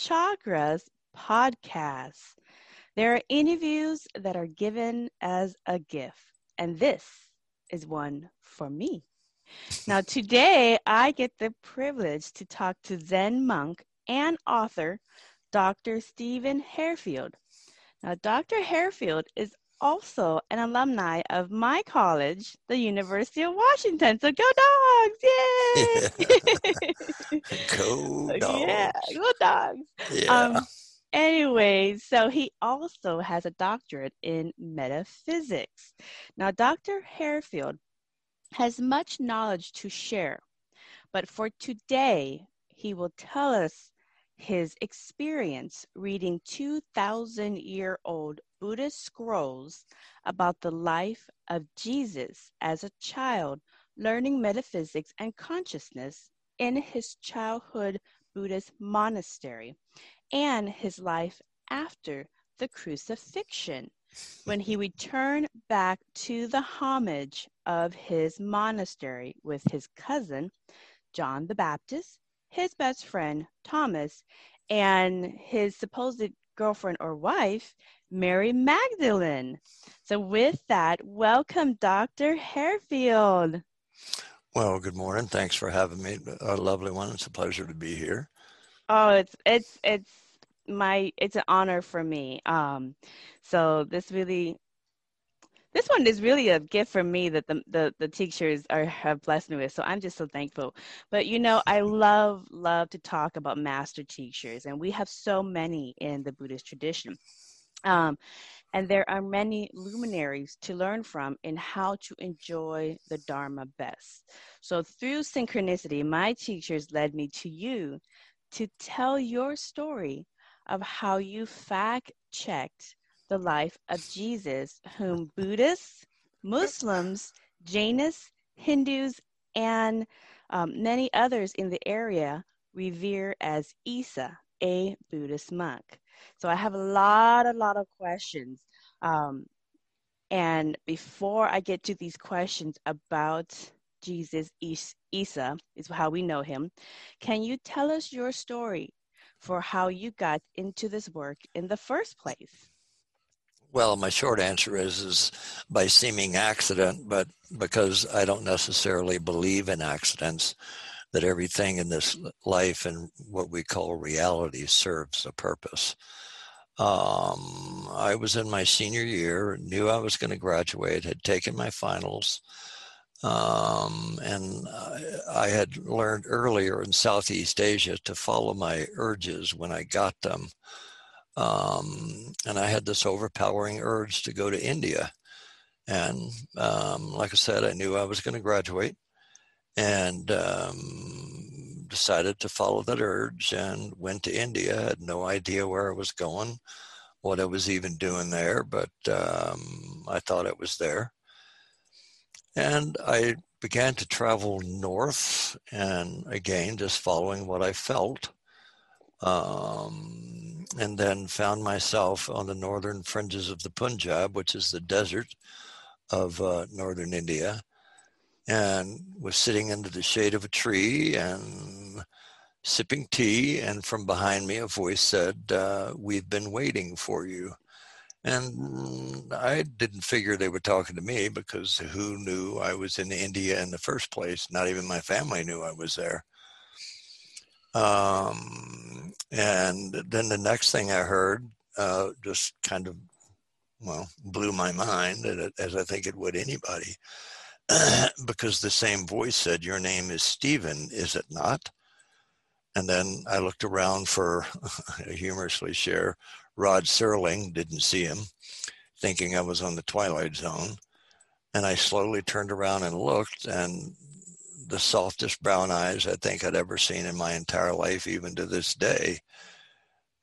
Chakras podcast. There are interviews that are given as a gift, and this is one for me. Now, today I get the privilege to talk to Zen monk and author Dr. Stephen Hairfield. Now, Dr. Hairfield is also an alumni of my college, the University of Washington. So go dogs! Yay! go dogs! Yeah, go dogs! Yeah. Um, anyway, so he also has a doctorate in metaphysics. Now, Dr. Hairfield has much knowledge to share, but for today, he will tell us his experience reading 2,000 year old Buddhist scrolls about the life of Jesus as a child, learning metaphysics and consciousness in his childhood Buddhist monastery, and his life after the crucifixion when he returned back to the homage of his monastery with his cousin, John the Baptist, his best friend, Thomas, and his supposed girlfriend or wife, Mary Magdalene. So, with that, welcome, Dr. Hairfield. Well, good morning. Thanks for having me. A lovely one. It's a pleasure to be here. Oh, it's it's it's my it's an honor for me. Um, so this really this one is really a gift for me that the, the, the teachers are have blessed me with. So I'm just so thankful. But you know, I love, love to talk about master teachers, and we have so many in the Buddhist tradition. Um, and there are many luminaries to learn from in how to enjoy the Dharma best. So through synchronicity, my teachers led me to you to tell your story of how you fact checked the life of Jesus, whom Buddhists, Muslims, Jainists, Hindus, and um, many others in the area revere as Isa, a Buddhist monk. So I have a lot, a lot of questions. Um, and before I get to these questions about Jesus, Isa, is how we know him, can you tell us your story for how you got into this work in the first place? Well, my short answer is is by seeming accident, but because I don't necessarily believe in accidents, that everything in this life and what we call reality serves a purpose. Um, I was in my senior year, knew I was going to graduate, had taken my finals, um, and I, I had learned earlier in Southeast Asia to follow my urges when I got them. Um, and I had this overpowering urge to go to India. And um, like I said, I knew I was going to graduate and um, decided to follow that urge and went to India. Had no idea where I was going, what I was even doing there, but um, I thought it was there. And I began to travel north and again, just following what I felt. Um, and then found myself on the northern fringes of the Punjab, which is the desert of uh, northern India, and was sitting under the shade of a tree and sipping tea. And from behind me, a voice said, uh, We've been waiting for you. And I didn't figure they were talking to me because who knew I was in India in the first place? Not even my family knew I was there. Um, And then the next thing I heard uh, just kind of, well, blew my mind, as I think it would anybody, because the same voice said, Your name is Stephen, is it not? And then I looked around for, humorously share, Rod Serling, didn't see him, thinking I was on the Twilight Zone. And I slowly turned around and looked, and the softest brown eyes I think I'd ever seen in my entire life, even to this day.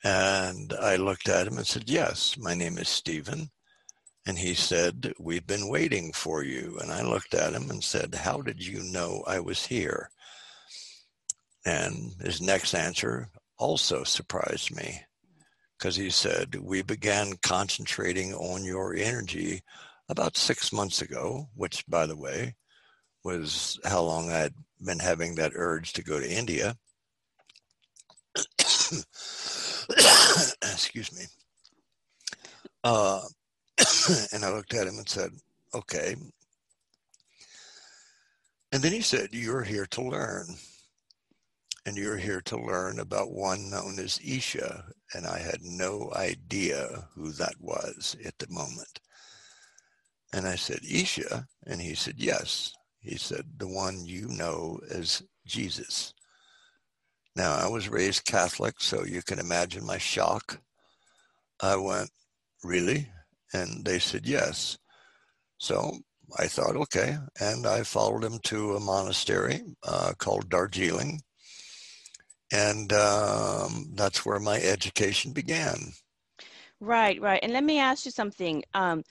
And I looked at him and said, Yes, my name is Stephen. And he said, We've been waiting for you. And I looked at him and said, How did you know I was here? And his next answer also surprised me because he said, We began concentrating on your energy about six months ago, which, by the way, was how long I'd been having that urge to go to India. Excuse me. Uh, and I looked at him and said, Okay. And then he said, You're here to learn. And you're here to learn about one known as Isha. And I had no idea who that was at the moment. And I said, Isha? And he said, Yes. He said, The one you know as Jesus. Now, I was raised Catholic, so you can imagine my shock. I went, Really? And they said, Yes. So I thought, okay. And I followed him to a monastery uh, called Darjeeling. And um, that's where my education began. Right, right. And let me ask you something. Um,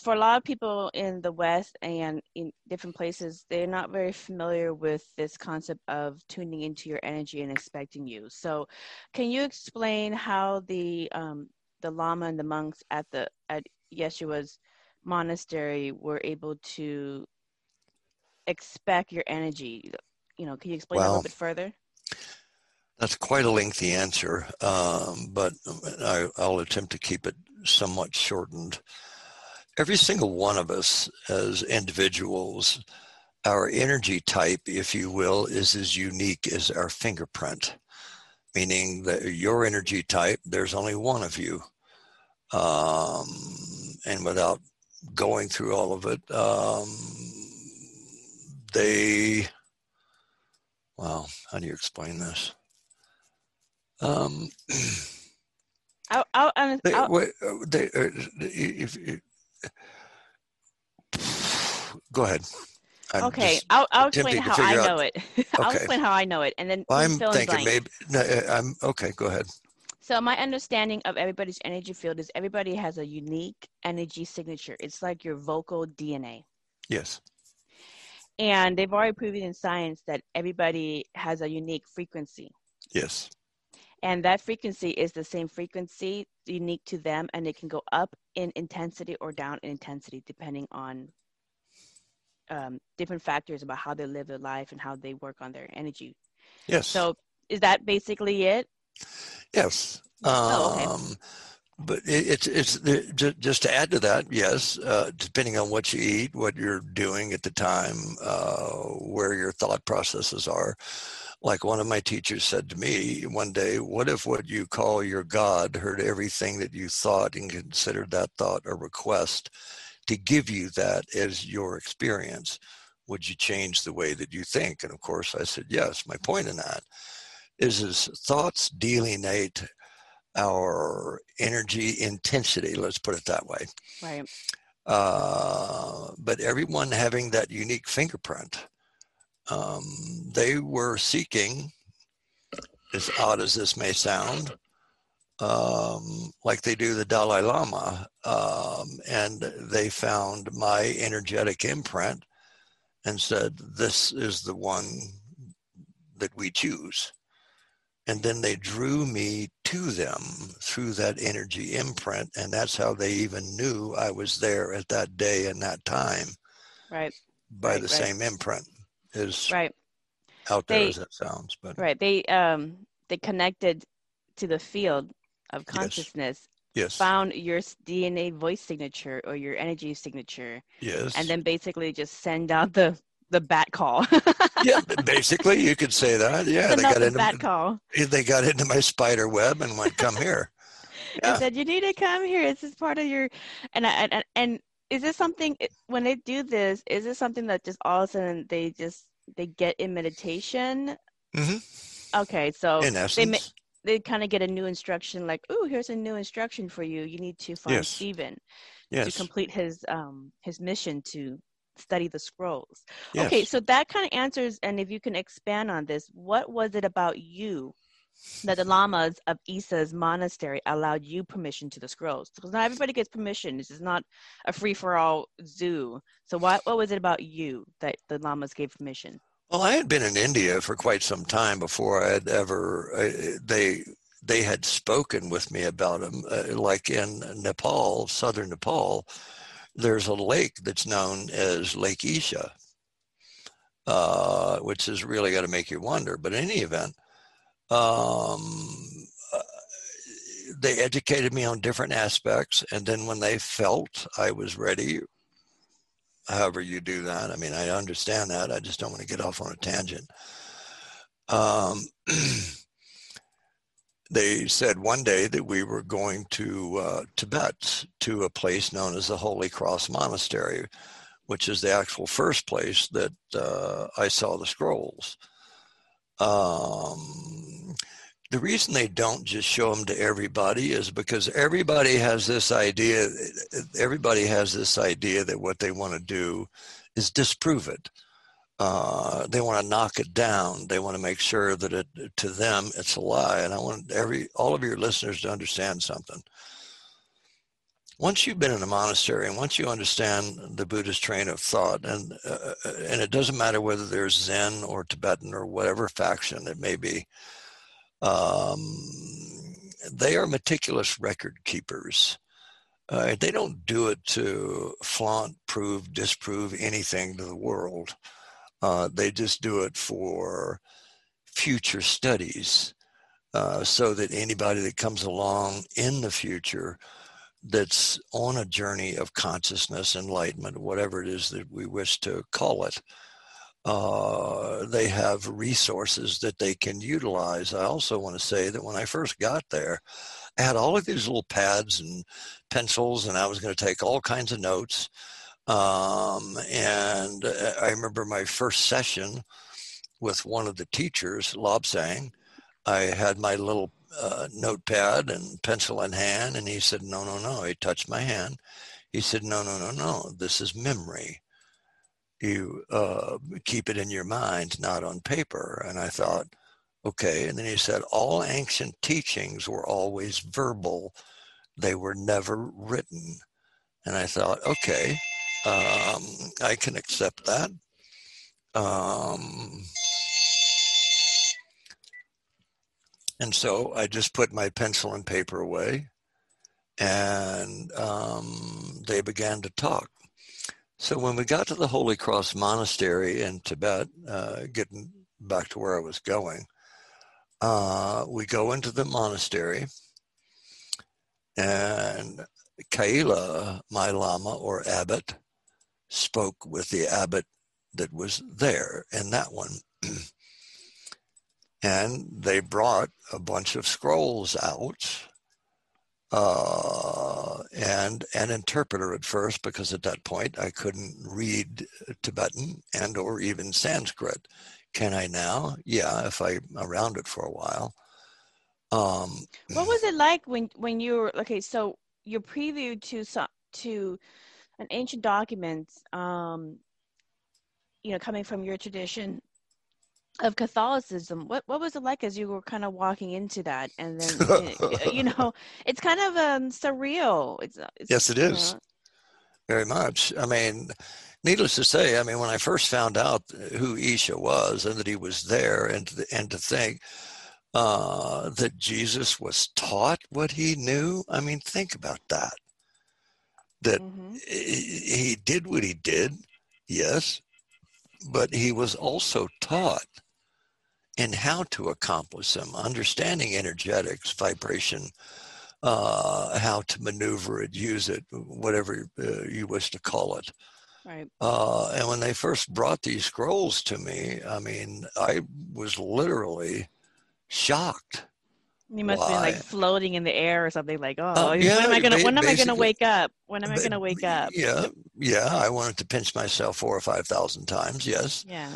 for a lot of people in the West and in different places, they're not very familiar with this concept of tuning into your energy and expecting you. So, can you explain how the um, the Lama and the monks at the at Yeshua's monastery were able to expect your energy? You know, can you explain well, a little bit further? That's quite a lengthy answer, um, but I, I'll attempt to keep it somewhat shortened every single one of us as individuals, our energy type, if you will, is as unique as our fingerprint, meaning that your energy type, there's only one of you. Um, and without going through all of it, um, they, well, how do you explain this? Um, I'll, I'll, I'll, they, they, uh, if, if, Go ahead. I'm okay, I'll, I'll explain how I know it. I'll okay. explain how I know it, and then well, I'm thinking maybe. No, uh, I'm okay. Go ahead. So my understanding of everybody's energy field is everybody has a unique energy signature. It's like your vocal DNA. Yes. And they've already proven in science that everybody has a unique frequency. Yes. And that frequency is the same frequency unique to them, and it can go up in intensity or down in intensity depending on um, different factors about how they live their life and how they work on their energy. Yes. So is that basically it? Yes. Oh, okay. Um, but it's it's just to add to that, yes. Uh, depending on what you eat, what you're doing at the time, uh, where your thought processes are. Like one of my teachers said to me one day, "What if what you call your God heard everything that you thought and considered that thought a request?" to give you that as your experience? Would you change the way that you think? And of course i said yes my point in that is is thoughts delineate our energy intensity let's put it that way. Right. Uh, but everyone having that unique fingerprint um, they were seeking as odd as this may sound um, like they do the Dalai Lama. Um, and they found my energetic imprint and said, This is the one that we choose. And then they drew me to them through that energy imprint. And that's how they even knew I was there at that day and that time. Right. By right, the right. same imprint. Is right. out there they, as that sounds. But right. They um they connected to the field of consciousness yes. found your DNA voice signature or your energy signature. Yes. And then basically just send out the the bat call. yeah, basically, you could say that. Yeah, they got into bat call. They got into my spider web and went, "Come here." Yeah. said, "You need to come here. This is part of your," and and and is this something when they do this? Is this something that just all of a sudden they just they get in meditation? Mm-hmm. Okay, so they they kind of get a new instruction, like, "Oh, here's a new instruction for you. You need to find yes. Stephen." yes. to complete his um his mission to study the scrolls. Yes. Okay, so that kind of answers and if you can expand on this, what was it about you that the lamas of Isa's monastery allowed you permission to the scrolls? Because not everybody gets permission. This is not a free for all zoo. So what what was it about you that the lamas gave permission? Well, I had been in India for quite some time before I had ever. Uh, they they had spoken with me about them. Uh, like in Nepal, southern Nepal, there's a lake that's known as Lake Isha, uh, which is really got to make you wonder. But in any event, um, uh, they educated me on different aspects, and then when they felt I was ready, however you do that, I mean, I understand that. I just don't want to get off on a tangent. Um, they said one day that we were going to uh, Tibet to a place known as the Holy Cross Monastery, which is the actual first place that uh, I saw the scrolls. Um, the reason they don't just show them to everybody is because everybody has this idea. Everybody has this idea that what they want to do is disprove it uh, they want to knock it down. They want to make sure that it, to them it's a lie. And I want every all of your listeners to understand something. Once you've been in a monastery and once you understand the Buddhist train of thought, and uh, uh and it doesn't matter whether there's Zen or Tibetan or whatever faction it may be, um, they are meticulous record keepers. Uh, they don't do it to flaunt, prove, disprove anything to the world. Uh, they just do it for future studies uh, so that anybody that comes along in the future that's on a journey of consciousness, enlightenment, whatever it is that we wish to call it, uh, they have resources that they can utilize. I also want to say that when I first got there, I had all of these little pads and pencils, and I was going to take all kinds of notes. Um, and uh, I remember my first session with one of the teachers, Lobsang. I had my little uh, notepad and pencil in hand, and he said, No, no, no. He touched my hand. He said, No, no, no, no. This is memory. You uh, keep it in your mind, not on paper. And I thought, okay. And then he said, All ancient teachings were always verbal, they were never written. And I thought, okay, um, I can accept that. Um, and so I just put my pencil and paper away and um, they began to talk. So when we got to the Holy Cross Monastery in Tibet, uh, getting back to where I was going, uh, we go into the monastery and Kaila, my lama or abbot, spoke with the abbot that was there in that one. and they brought a bunch of scrolls out uh, and an interpreter at first because at that point I couldn't read Tibetan and or even Sanskrit. Can I now? Yeah, if I'm around it for a while. Um, what was it like when when you were okay? So your preview to to an ancient document, um, you know, coming from your tradition of Catholicism, what what was it like as you were kind of walking into that, and then you know, it's kind of um, surreal. It's, it's yes, it is know. very much. I mean, needless to say, I mean, when I first found out who Isha was and that he was there, and to, and to think uh, that Jesus was taught what he knew. I mean, think about that that mm-hmm. he did what he did, yes, but he was also taught in how to accomplish them, understanding energetics, vibration, uh, how to maneuver it, use it, whatever uh, you wish to call it. Right. Uh, and when they first brought these scrolls to me, I mean, I was literally shocked. You must have been like floating in the air or something like, oh, Uh, when yeah, am I gonna when am I gonna wake up? When am I gonna wake up? Yeah, yeah. I wanted to pinch myself four or five thousand times. Yes. Yeah.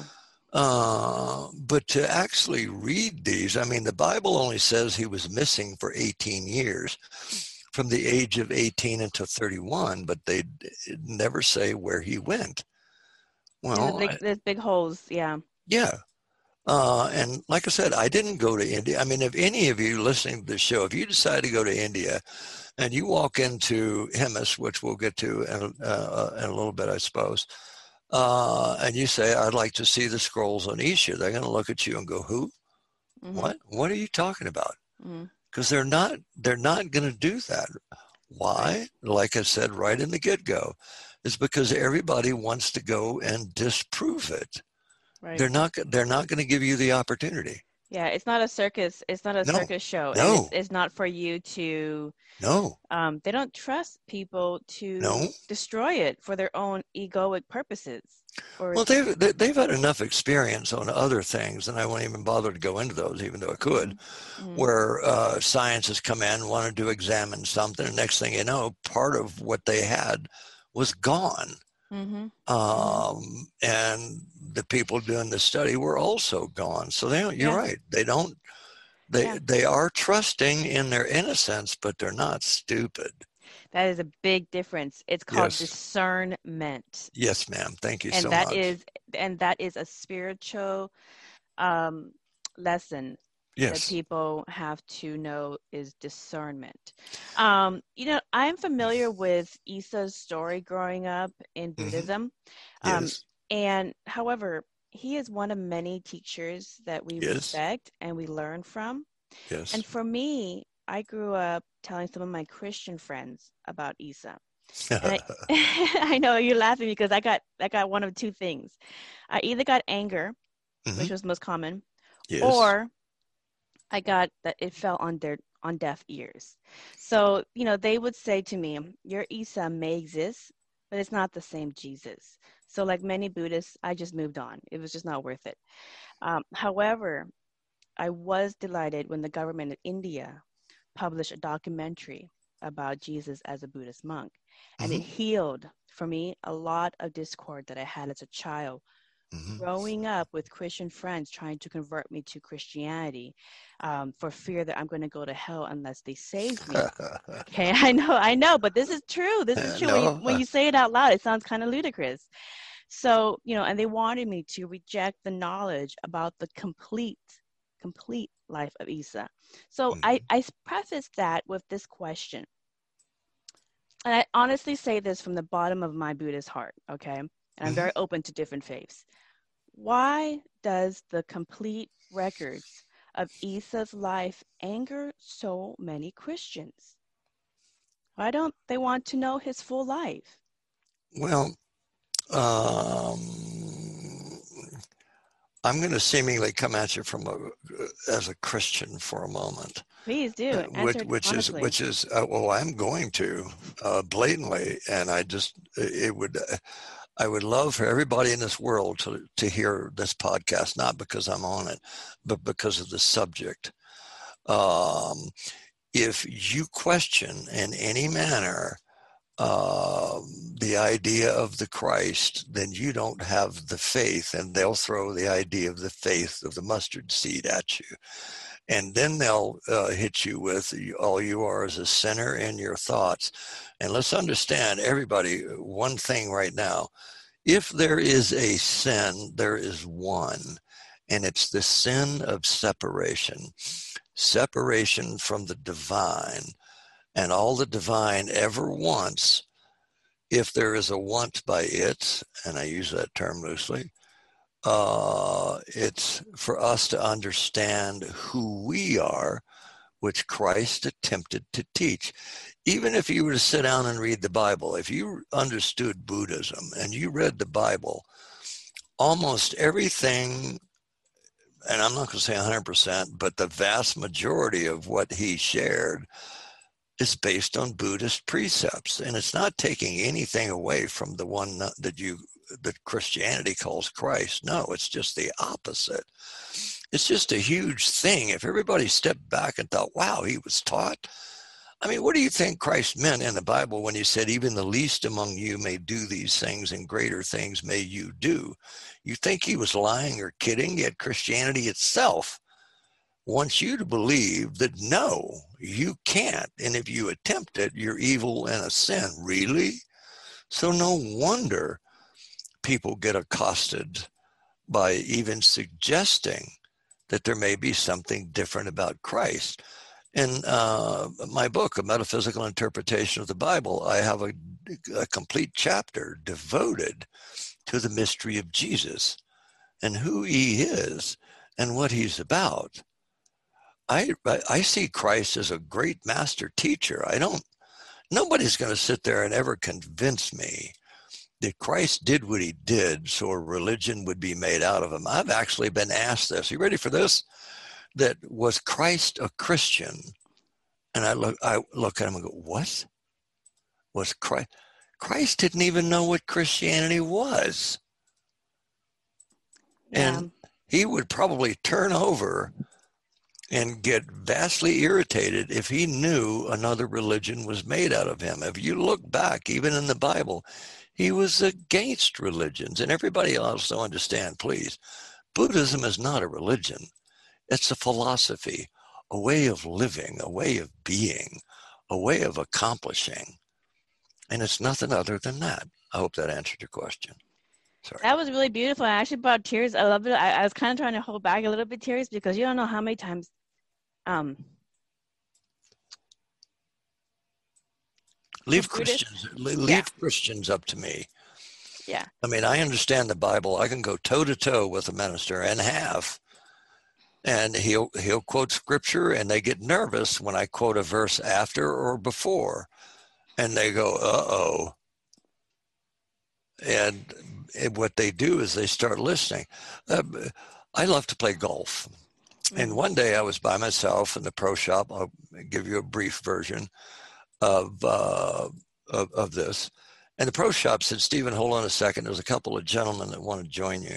Uh, but to actually read these, I mean, the Bible only says he was missing for 18 years, from the age of 18 until 31, but they never say where he went. Yeah, Well, there's, big, big holes. Yeah. yeah. Uh, and like I said, I didn't go to India. I mean, if any of you listening to the show, if you decide to go to India and you walk into Hemis, which we'll get to in, uh, in a little bit, I suppose, uh, and you say, I'd like to see the scrolls on Isha, they're going to look at you and go, who? Mhm, What? What are you talking about? mhm. Because they're not, they're not going to do that. Why? Like I said right in the get-go, is because everybody wants to go and disprove it. Right. They're not. They're not going to give you the opportunity. Yeah, it's not a circus. It's not a No, circus show. no. it's, it's not for you to. No, Um, they don't trust people to no. destroy it for their own egoic purposes. Well, they've they- they've had enough experience on other things, and I won't even bother to go into those, even though I could. Mhm. Where uh, science has come in, wanted to examine something, and next thing you know, part of what they had was gone. Mhm. um, and the people doing the study were also gone. So they don't, you're Yeah. right. They don't. They Yeah. they are trusting in their innocence, but they're not stupid. That is a big difference. It's called Yes. discernment. Yes, ma'am. Thank you and so that much. is and that is a spiritual um, lesson that yes. people have to know is discernment. Um, you know, I'm familiar with Isa's story growing up in Buddhism, um, yes. and however, he is one of many teachers that we Yes. respect and we learn from. Yes. And for me, I grew up telling some of my Christian friends about Isa. and I know you're laughing because I got I got one of two things. I either got anger, Mhm. which was most common, yes. or I got that it fell on their on deaf ears. So, you know, they would say to me, Your Isa may exist, but it's not the same Jesus. So, like many Buddhists, I just moved on. It was just not worth it. Um, however, I was delighted when the government of India published a documentary about Jesus as a Buddhist monk. And it healed for me a lot of discord that I had as a child Mhm. growing up with Christian friends trying to convert me to Christianity um, for fear that I'm going to go to hell unless they save me. Okay, I know, I know, but this is true. This is true. When, you, when you say it out loud, it sounds kind of ludicrous. So, you know, and they wanted me to reject the knowledge about the complete, complete life of Isa. So I, Mhm. I s- preface that with this question. And I honestly say this from the bottom of my Buddhist heart, okay? And I'm very open to different faiths. Why does the complete records of Isa's life anger so many Christians? Why don't they want to know his full life? Well, um, I'm going to seemingly come at you from a, as a Christian for a moment. Please do. Uh, which, Answer which is which is uh, well i'm going to uh, blatantly and i just it would uh, i would love for everybody in this world to to hear this podcast not because i'm on it but because of the subject. Um, if you question in any manner uh, the idea of the Christ, then you don't have the faith, and they'll throw the idea of the faith of the mustard seed at you and then they'll uh, hit you with all you are is a sinner in your thoughts. And let's understand everybody one thing right now. If there is a sin there is one and it's the sin of separation. Separation from the divine. And all the divine ever wants if there is a want by it and i use that term loosely uh, it's for us to understand who we are, which Christ attempted to teach. Even if you were to sit down and read the Bible, if you understood Buddhism and you read the Bible, almost everything, and I'm not going to say 100%, but the vast majority of what he shared is based on Buddhist precepts, and it's not taking anything away from the one that you that Christianity calls Christ. No, it's just the opposite. It's just a huge thing. If everybody stepped back and thought, "Wow, he was taught," I mean, what do you think Christ meant in the Bible when he said, "Even the least among you may do these things, and greater things may you do"? You think he was lying or kidding? Yet Christianity itself wants you to believe that no, you can't. And if you attempt it, you're evil and a sin. Really? So no wonder people get accosted by even suggesting that there may be something different about Christ. In uh, my book, A Metaphysical Interpretation of the Bible, I have a, a complete chapter devoted to the mystery of Jesus and who he is and what he's about. I, I see Christ as a great master teacher. I don't, nobody's going to sit there and ever convince me that Christ did what he did so a religion would be made out of him. I've actually been asked this. Are you ready for this? That was Christ a Christian? And I look, I look at him and go, what? Was Christ? Christ didn't even know what Christianity was. Yeah. And he would probably turn over and get vastly irritated if he knew another religion was made out of him. If you look back, even in the Bible, he was against religions. And everybody else understand, please, Buddhism is not a religion. It's a philosophy, a way of living, a way of being, a way of accomplishing. And it's nothing other than that. I hope that answered your question. Sorry. That was really beautiful. I actually brought tears. I love it. I, I was kind of trying to hold back a little bit tears because you don't know how many times um, leave Christians leave yeah. Christians up to me. Yeah. I mean, I understand the Bible. I can go toe to toe with a minister and have. And he'll he'll quote scripture and they get nervous when I quote a verse after or before. And they go, uh-oh. And, and what they do is they start listening. Uh, I love to play golf. And mm-hmm. one day I was by myself in the pro shop. I'll give you a brief version of, uh, of, of this. And the pro shop said, Stephen, hold on a second. There's a couple of gentlemen that want to join you.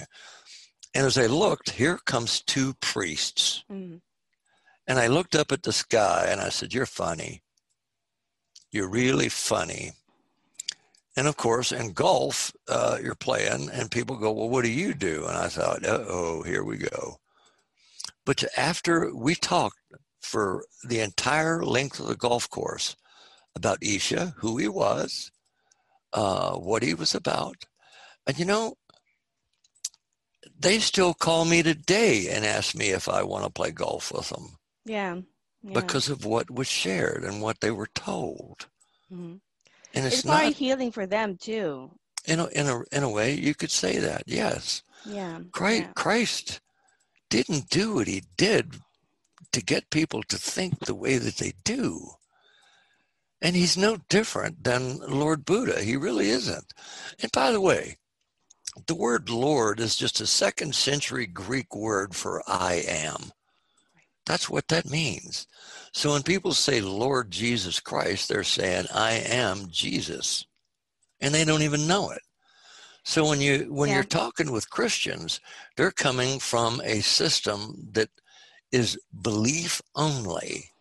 And as I looked, here comes two priests. Mm. And I looked up at the sky and I said, You're funny. You're really funny. And of course, in golf, uh, you're playing, and people go, Well, what do you do? And I thought, Oh, here we go. But after we talked for the entire length of the golf course about Isha, who he was, uh, what he was about, and you know, they still call me today and ask me if I want to play golf with them. Yeah. yeah. Because of what was shared and what they were told. Mm-hmm. And it's, it's not, healing for them too. In a, in a in a way, you could say that. Yes. Yeah. Christ, yeah. Christ didn't do what he did to get people to think the way that they do. And he's no different than Lord Buddha. He really isn't. And by the way, the word Lord is just a second century Greek word for I am. That's what that means. So when people say Lord Jesus Christ, they're saying I am Jesus. And they don't even know it. So when you when yeah. you're talking with Christians, they're coming from a system that is belief only.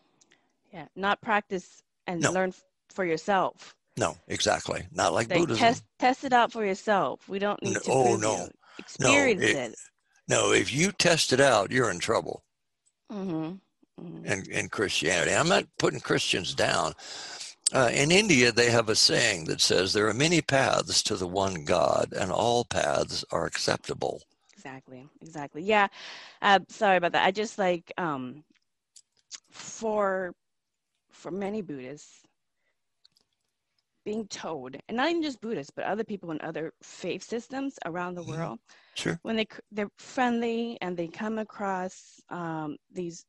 Yeah, not practice and no. learn for yourself. No, exactly. Not like they Buddhism. Test test it out for yourself. We don't need no, to. Oh no, experience no, it, it, No, if you test it out, you're in trouble. Mm-hmm. Mm-hmm. In, in Christianity, I'm not putting Christians down. Uh, in India, they have a saying that says there are many paths to the one God, and all paths are acceptable. Exactly, exactly. Yeah. Uh, sorry about that. I just like um, for for many Buddhists, being told, and not even just Buddhists, but other people in other faith systems around the mm-hmm. world, sure. when they they're friendly and they come across um, these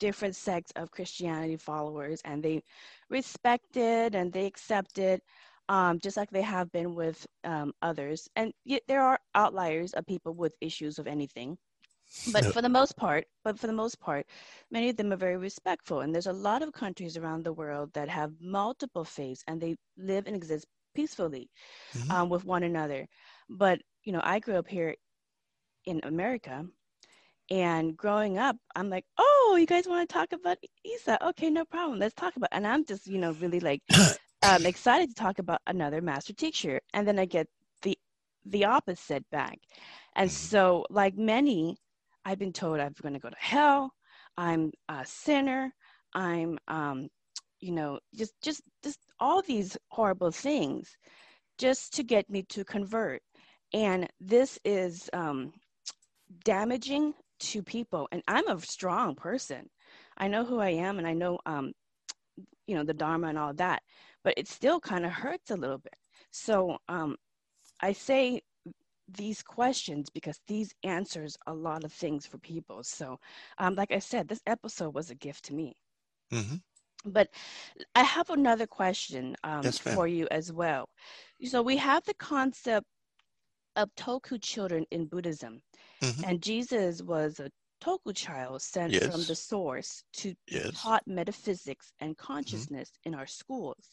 different sects of Christianity followers and they respect it and they accept it, um, just like they have been with um, others. And yet there are outliers of people with issues of anything. But for the most part but for the most part many of them are very respectful. And there's a lot of countries around the world that have multiple faiths and they live and exist peacefully mm-hmm. um, with one another. But you know i grew up here in america and growing up i'm like oh you guys want to talk about isa? Okay no problem. Let's talk about and i'm just you know really like um, excited to talk about another master teacher. And then i get the the opposite back. And mm-hmm. so like many I've been told I'm going to go to hell. I'm a sinner. I'm, um, you know, just, just, just all these horrible things just to get me to convert. And this is um, damaging to people. And I'm a strong person. I know who I am and I know, um, you know, the Dharma and all that, but it still kind of hurts a little bit. So um, I say these questions because these answers a lot of things for people. So, um, like I said, this episode was a gift to me. Mm-hmm. But I have another question um, yes, for you as well. So we have the concept of Tulku children in Buddhism, mm-hmm. and Jesus was a Tulku child sent yes. from the source to yes. taught metaphysics and consciousness mm-hmm. in our schools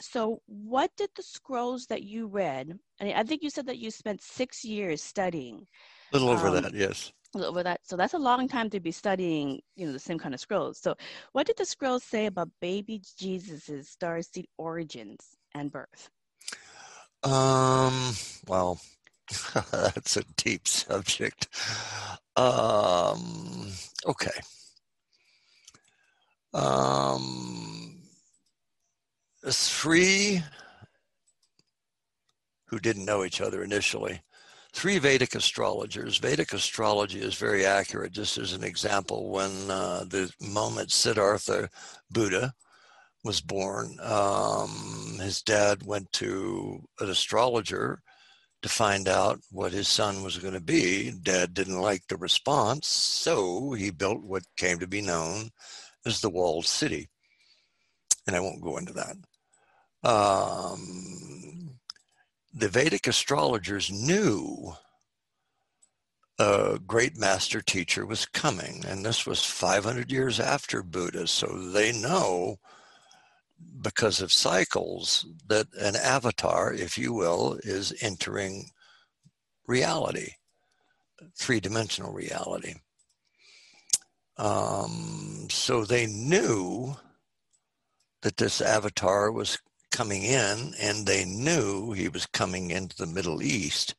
so what did the scrolls that you read and i think you said that you spent six years studying a little over um, that yes. a little over that. So that's a long time to be studying you know the same kind of scrolls. So what did the scrolls say about baby jesus's star seed origins and birth? Um well that's a deep subject. Um okay. Um three who didn't know each other initially. Three Vedic astrologers. Vedic astrology is very accurate. Just as an example, when uh, the moment Siddhartha Buddha was born, um, his dad went to an astrologer to find out what his son was going to be. Dad didn't like the response, so he built what came to be known as the walled city. And I won't go into that um, the Vedic astrologers knew a great master teacher was coming, and this was 500 years after Buddha. So they know because of cycles that an avatar, if you will, is entering reality, three dimensional reality. Um, so they knew that this avatar was coming in and they knew he was coming into the Middle East.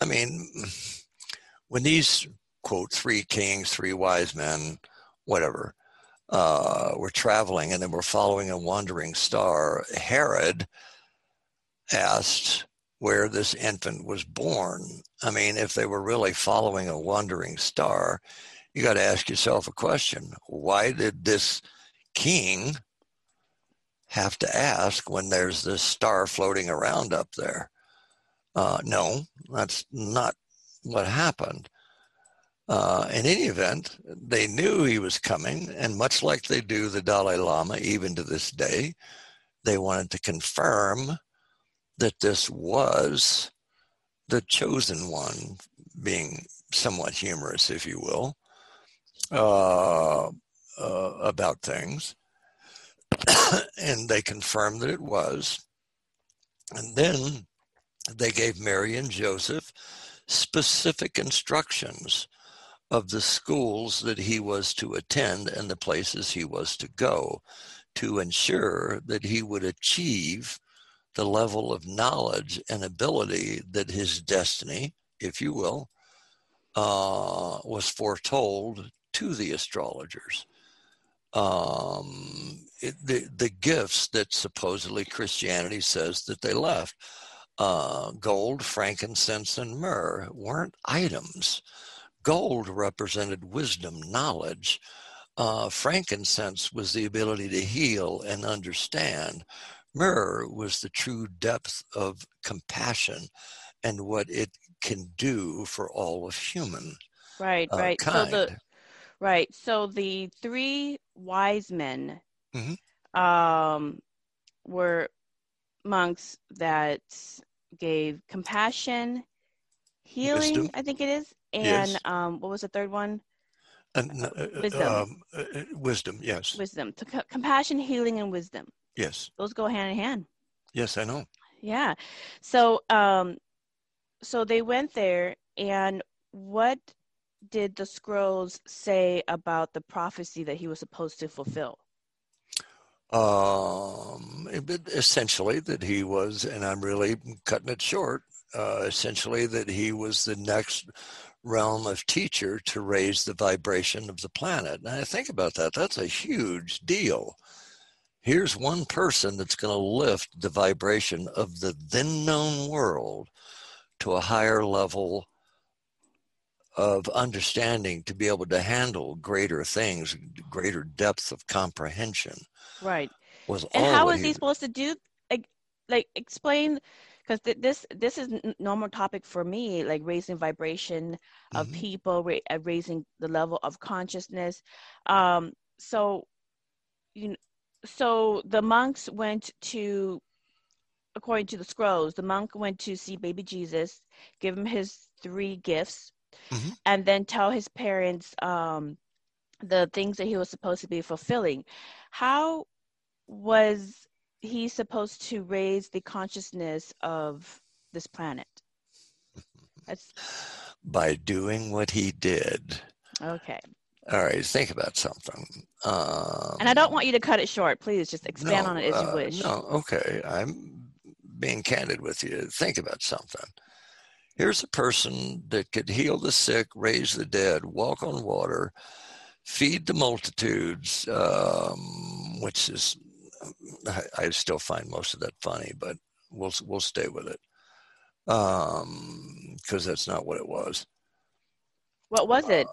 I mean, when these quote three kings, three wise men, whatever, uh, were traveling and they were following a wandering star, Herod asked where this infant was born. I mean, if they were really following a wandering star, you got to ask yourself a question. Why did this king have to ask when there's this star floating around up there. Uh, no, that's not what happened. Uh, in any event, they knew he was coming, and much like they do the Dalai Lama, even to this day, they wanted to confirm that this was the chosen one, being somewhat humorous, if you will, uh, uh about things. and they confirmed that it was. And then they gave Mary and Joseph specific instructions of the schools that he was to attend and the places he was to go to ensure that he would achieve the level of knowledge and ability that his destiny, if you will, uh, was foretold to the astrologers um, the the gifts that supposedly Christianity says that they left. Uh, gold, frankincense, and myrrh weren't items. Gold represented wisdom, knowledge. Uh, frankincense was the ability to heal and understand. Myrrh was the true depth of compassion and what it can do for all of human. Right, uh, right. Kind. So the Right. So the three wise men mm-hmm. um, were monks that gave compassion, healing, Wisdom. I think it is, and Yes. um, what was the third one? And, uh, uh, Wisdom. um, uh, uh, wisdom, yes. Wisdom. To co- compassion, healing, and wisdom. Yes. Those go hand in hand. Yes, I know. Yeah. So um so they went there and what did the scrolls say about the prophecy that he was supposed to fulfill? Um, essentially that he was, and I'm really cutting it short, uh, essentially that he was the next realm of teacher to raise the vibration of the planet. And I think about that. That's a huge deal. Here's one person that's going to lift the vibration of the then known world to a higher level of understanding to be able to handle greater things, greater depth of comprehension Right. was And how is he supposed to do like like explain because th- this this is n- normal topic for me like raising vibration of Mhm. people ra- uh, raising the level of consciousness um so you know, so the monks went to according to the scrolls the monk went to see baby jesus give him his three gifts Mhm. and then tell his parents um the things that he was supposed to be fulfilling how was he supposed to raise the consciousness of this planet that's by doing what he did. okay All right, think about something. Um, and i don't want you to cut it short please just expand no, on it as you uh, wish No, okay. I'm being candid with you. Think about something. Here's a person that could heal the sick, raise the dead, walk on water, feed the multitudes, um, which is, I, I still find most of that funny, but we'll we'll stay with it because that's not what it was. what was it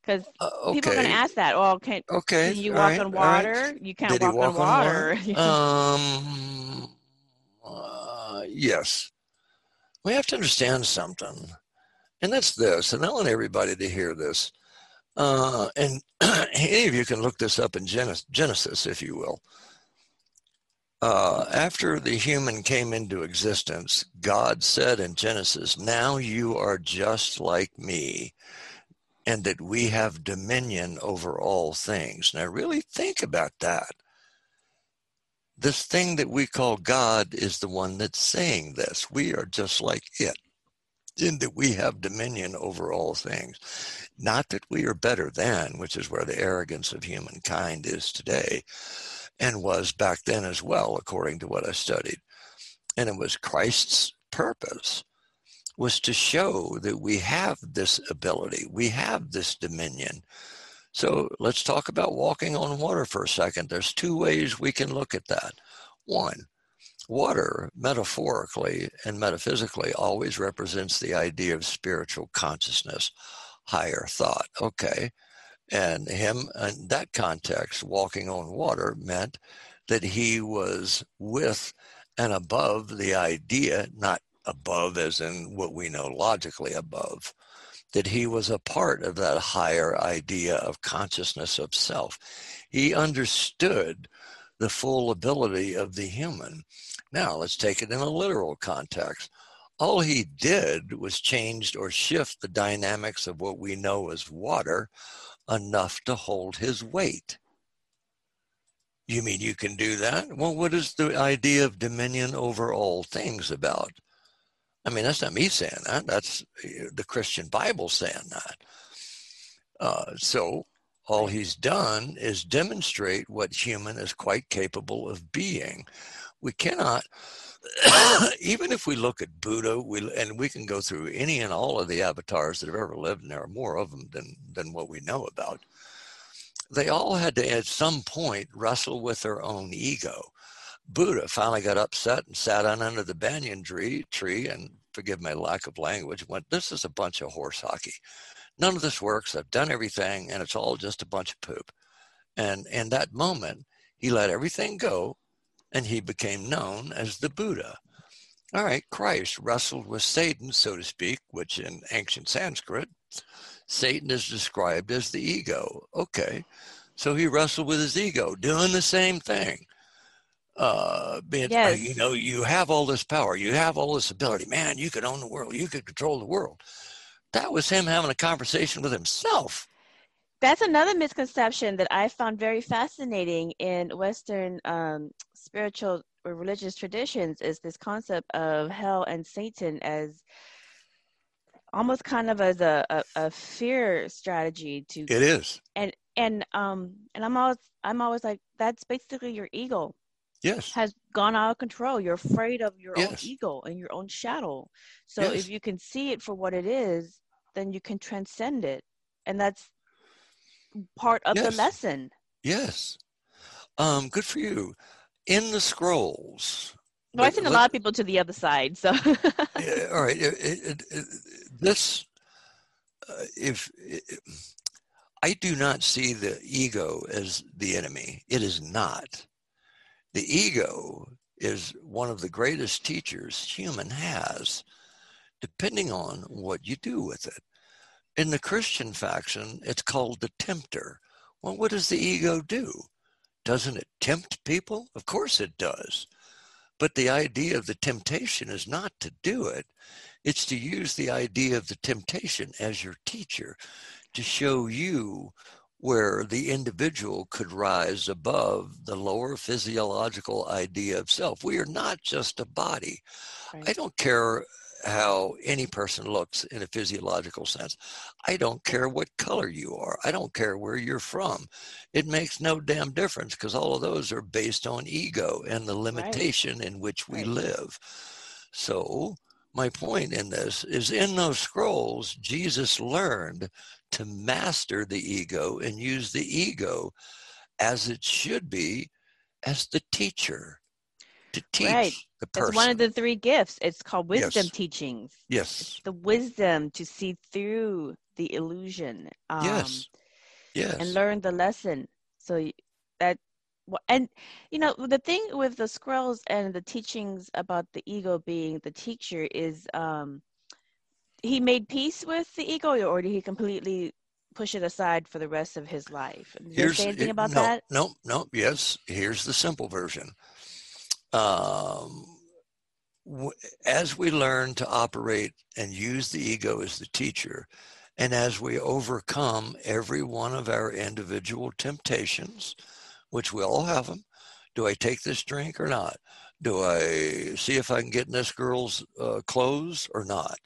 because Uh, okay. people are going to ask that oh can, Okay. can you walk right, on all right. water you can't walk, walk on water, Um, uh, yes. We have to understand something, and that's this. And I want everybody to hear this. Uh, and any of you can look this up in Genesis, if you will. Uh, after the human came into existence, God said in Genesis, Now you are just like me, and that we have dominion over all things. Now, really think about that. This thing that we call God is the one that's saying this. We are just like it, in that we have dominion over all things. Not that we are better than, which is where the arrogance of humankind is today and was back then as well, according to what I studied. And it was Christ's purpose was to show that we have this ability, we have this dominion. So let's talk about walking on water for a second. There's two ways we can look at that. One, water, metaphorically and metaphysically, always represents the idea of spiritual consciousness, higher thought. Okay. And him, in that context, walking on water meant that he was with and above the idea, not above as in what we know logically above, that he was a part of that higher idea of consciousness of self. He understood the full ability of the human. Now, let's take it in a literal context. All he did was changed or shift the dynamics of what we know as water enough to hold his weight. You mean you can do that? Well, what is the idea of dominion over all things about? I mean, that's not me saying that. That's the Christian Bible saying that. Uh, so all he's done is demonstrate what human is quite capable of being. We cannot, even if we look at Buddha, we and we can go through any and all of the avatars that have ever lived, and there are more of them than than what we know about. They all had to, at some point, wrestle with their own ego. Buddha finally got upset and sat down under the banyan tree, tree and forgive my lack of language, went, This is a bunch of horse hockey. None of this works. I've done everything, and it's all just a bunch of poop. And in that moment, he let everything go and he became known as the Buddha. All right, Christ wrestled with Satan, so to speak, which in ancient Sanskrit, Satan is described as the ego. Okay, so he wrestled with his ego, doing the same thing. uh, being, Yes. you know, you have all this power, you have all this ability, man, you could own the world, you could control the world. That was him having a conversation with himself. That's another misconception that I found very fascinating in Western um, spiritual or religious traditions is this concept of hell and Satan as almost kind of as a, a, a fear strategy to It is. and and um and I'm always I'm always like that's basically your ego Yes. has gone out of control. You're afraid of your own ego and your own shadow. So Yes. if you can see it for what it is, then you can transcend it. And that's part of the lesson. Yes. Um, good for you. In the scrolls. Well, I've seen a lot of people to the other side. So Yeah, all right. It, it, it, this, uh, if I do not see the ego as the enemy, it is not. The ego is one of the greatest teachers human has, depending on what you do with it. In the Christian faction, it's called the tempter. Well, what does the ego do? Doesn't it tempt people? Of course it does. But the idea of the temptation is not to do it. It's to use the idea of the temptation as your teacher to show you where the individual could rise above the lower physiological idea of self. We are not just a body. I don't care how any person looks in a physiological sense. I don't care what color you are. I don't care where you're from. It makes no damn difference because all of those are based on ego and the limitation in which we Right. live. So, my point in this is in those scrolls, Jesus learned to master the ego and use the ego as it should be as the teacher to teach Right. the person. it's one of the three gifts. It's called wisdom Yes. teachings. yes, The wisdom to see through the illusion. Um, yes, yes. and learn the lesson. So that and you know the thing with the scrolls and the teachings about the ego being the teacher is um he made peace with the ego or did he completely push it aside for the rest of his life? Did they say anything it- about no, that? No, no, yes. Here's the simple version. Um, w- as we learn to operate and use the ego as the teacher, and as we overcome every one of our individual temptations, which we all have them, do I take this drink or not? Do I see if I can get in this girl's uh, clothes or not?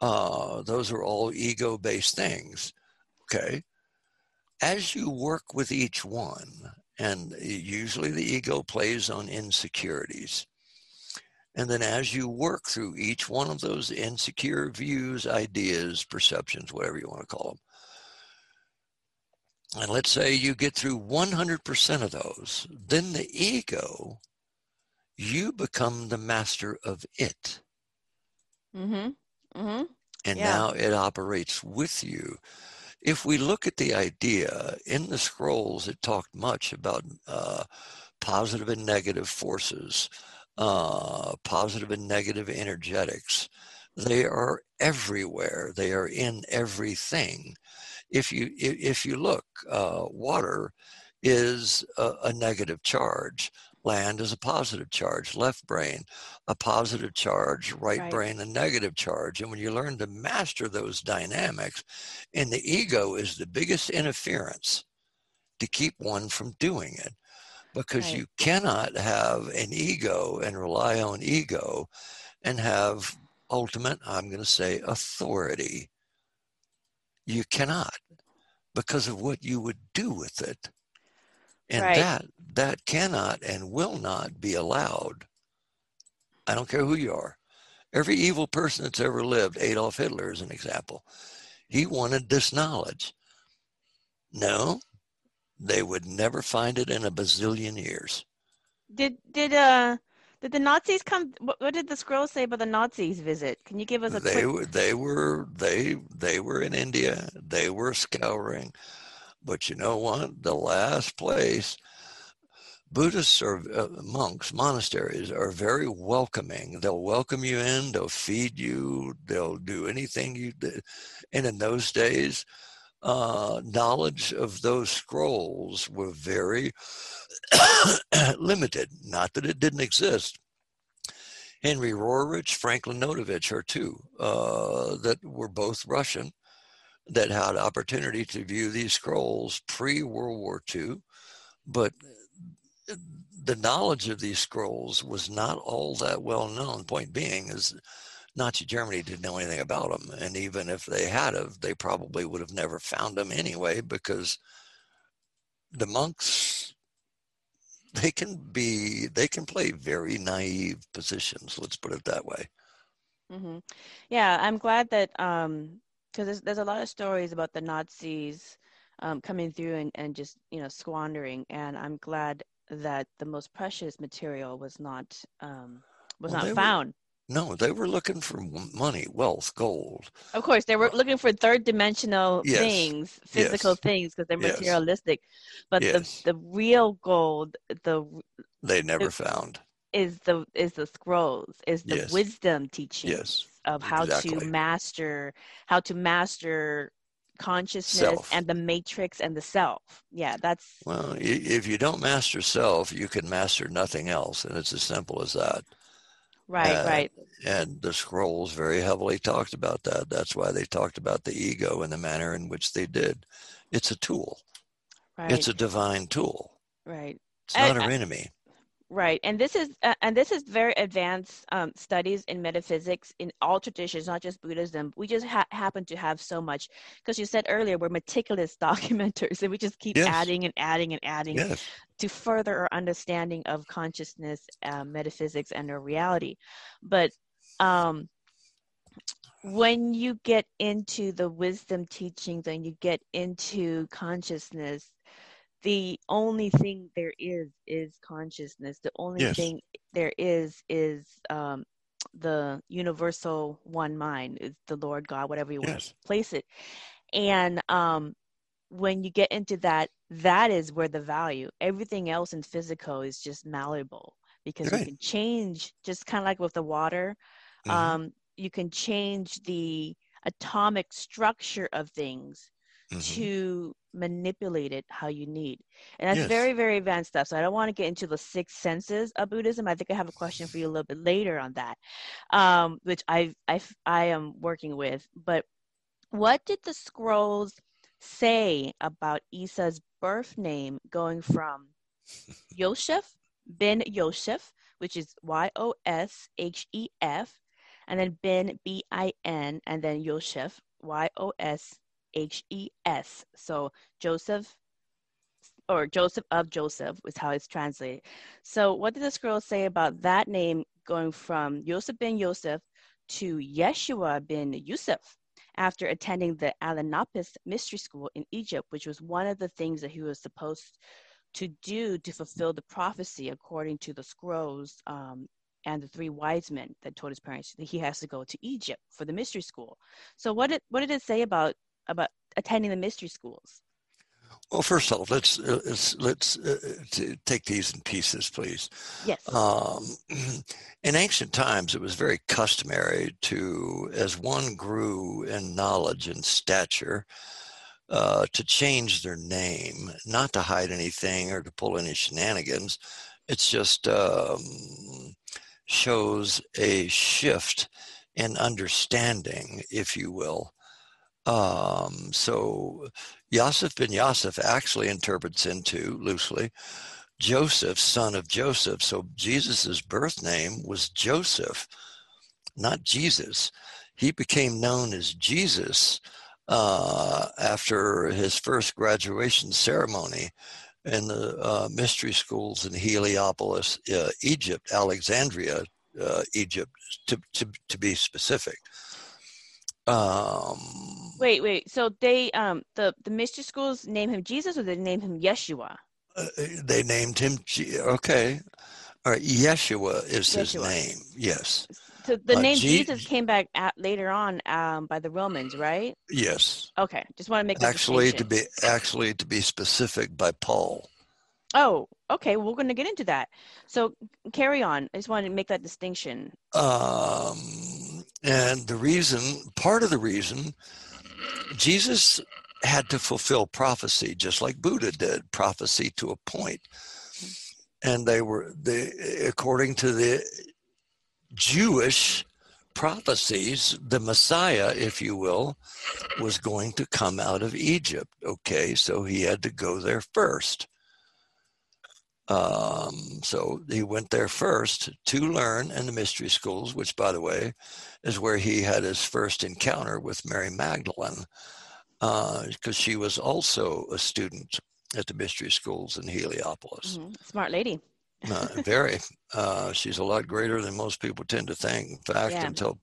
Uh, those are all ego based things. Okay as you work with each one, and usually the ego plays on insecurities, and then as you work through each one of those insecure views, ideas, perceptions, whatever you want to call them, and let's say you get through 100% of those, then the ego, you become the master of it. Mm-hmm. Mm-hmm. and Yeah. now it operates with you. If we look at the idea in the scrolls, it talked much about uh, positive and negative forces, uh, positive and negative energetics. They are everywhere. They are in everything. If you if you look, uh, water is a, a negative charge. Land is a positive charge. Left brain, a positive charge. Right, Right. brain, a negative charge. And when you learn to master those dynamics, and the ego is the biggest interference to keep one from doing it, because Right. you cannot have an ego and rely on ego, and have ultimate, I'm going to say, authority. You cannot because of what you would do with it. And Right. that that cannot and will not be allowed. I don't care who you are. Every evil person that's ever lived, Adolf Hitler is an example. He wanted this knowledge. No, they would never find it in a bazillion years. Did did uh did the Nazis come? What, what did the scroll say about the Nazis visit? Can you give us a They quick? were they were they they were in India. They were scouring. But you know what? The last place Buddhists or uh, monks, monasteries are very welcoming. They'll welcome you in, they'll feed you, they'll do anything you did. And in those days, uh, knowledge of those scrolls were very limited. Not that it didn't exist. Henry Roerich, Franklin Notovitch are two uh, that were both Russian that had opportunity to view these scrolls pre World War II, but the knowledge of these scrolls was not all that well known. Point being is Nazi Germany didn't know anything about them, and even if they had of, they probably would have never found them anyway because the monks they can be they can play very naive positions. Let's put it that way. Mm-hmm. Yeah, I'm glad that um because there's there's a lot of stories about the Nazis um, coming through and, and just you know squandering, and I'm glad that the most precious material was not um, was well, not found. Were, no, they were looking for money, wealth, gold. Of course, they were looking for third dimensional yes. things, physical yes. things, because they're yes. materialistic. But the the real gold, the they never the, found is the is the scrolls, is the wisdom teaching. yes. wisdom teachings of how exactly. to master how to master consciousness self. and the matrix and the self. Yeah, that's well. If you don't master self, you can master nothing else, and it's as simple as that. Right, and, right. And the scrolls very heavily talked about that. That's why they talked about the ego in the manner in which they did. It's a tool. Right. It's a divine tool. Right. It's not our enemy. Right, and this is uh, and this is very advanced um, studies in metaphysics in all traditions, not just Buddhism. We just ha- happen to have so much because you said earlier we're meticulous documenters, and we just keep yes. adding and adding and adding yes. to further our understanding of consciousness, uh, metaphysics, and our reality. But um, when you get into the wisdom teachings and you get into consciousness the only thing there is is consciousness the only yes. thing there is is um, the universal one mind is the lord god whatever you yes. want to place it and um, when you get into that that is where the value everything else in physical is just malleable because right. you can change just kind of like with the water mm-hmm. um, you can change the atomic structure of things mm-hmm. to manipulate it how you need. And that's yes. very, very advanced stuff. So I don't want to get into the six senses of Buddhism. I think I have a question for you a little bit later on that, um, which I, I, I am working with. But what did the scrolls say about Isa's birth name going from Yosef bin Yosef, which is Y O S H E F, and then bin B I N, and then Yosef Y O S H E S. So Joseph or Joseph of Joseph is how it's translated. So what did the scroll say about that name going from Joseph ben Joseph to Yeshua bin Yusuf after attending the Al-Anapis Mystery School in Egypt, which was one of the things that he was supposed to do to fulfill the prophecy according to the scrolls um, and the three wise men that told his parents that he has to go to Egypt for the mystery school. So what did what did it say about about attending the mystery schools? Well, first off, let's uh, let's, let's uh, take these in pieces, please. Yes. Um, in ancient times, it was very customary to, as one grew in knowledge and stature, uh, to change their name, not to hide anything or to pull any shenanigans. It's just um, shows a shift in understanding, if you will, um, so Yosef ben Yosef actually interprets into loosely Joseph, son of Joseph. So Jesus's birth name was Joseph, not Jesus. He became known as Jesus uh, after his first graduation ceremony in the uh, mystery schools in Heliopolis, uh, Egypt, Alexandria, uh, Egypt, to, to, to be specific. Um, wait, wait. So they, um, the the mystery schools name him Jesus, or they name him Yeshua? Uh, they named him. Okay, all right. Yeshua is Yeshua. his name. Yes. So the uh, name G- Jesus came back at, later on um, by the Romans, right? Yes. Okay, just want to make actually to be actually to be specific by Paul. Oh, okay. Well, we're going to get into that. So carry on. I just wanted to make that distinction. Um, and the reason, part of the reason, Jesus had to fulfill prophecy just like Buddha did, prophecy to a point. and they were the according to the Jewish prophecies, the Messiah, if you will, was going to come out of Egypt. Okay, so he had to go there first. Um, so he went there first to learn in the mystery schools, which, by the way, is where he had his first encounter with Mary Magdalene, because uh, she was also a student at the mystery schools in Heliopolis. Mm-hmm. Smart lady. uh, very. Uh, she's a lot greater than most people tend to think. In fact, Yeah. until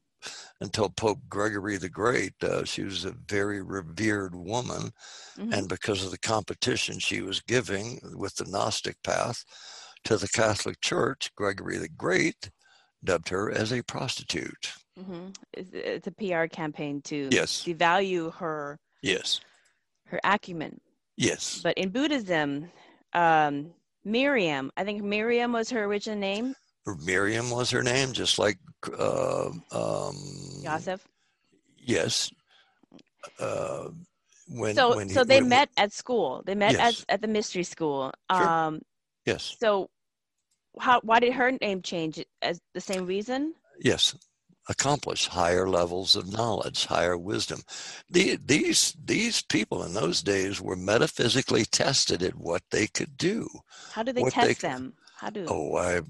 until Pope Gregory the Great, uh, she was a very revered woman, Mhm. and because of the competition she was giving with the Gnostic path to the Catholic Church, Gregory the Great dubbed her as a prostitute. hmm It's, it's a PR campaign to Yes. devalue her Yes. her acumen. Yes. But in Buddhism, um, Miriam, I think Miriam was her original name. Miriam was her name, just like uh, um, Yosef. Yes. Uh, when So, when he- so they when- met at school. They met Yes. at at the mystery school. Sure. Um, Yes. so, how why did her name change? As the same reason? Yes. Accomplish higher levels of knowledge, higher wisdom. The, these these people in those days were metaphysically tested at what they could do. How do they test they- them? How do? Oh, I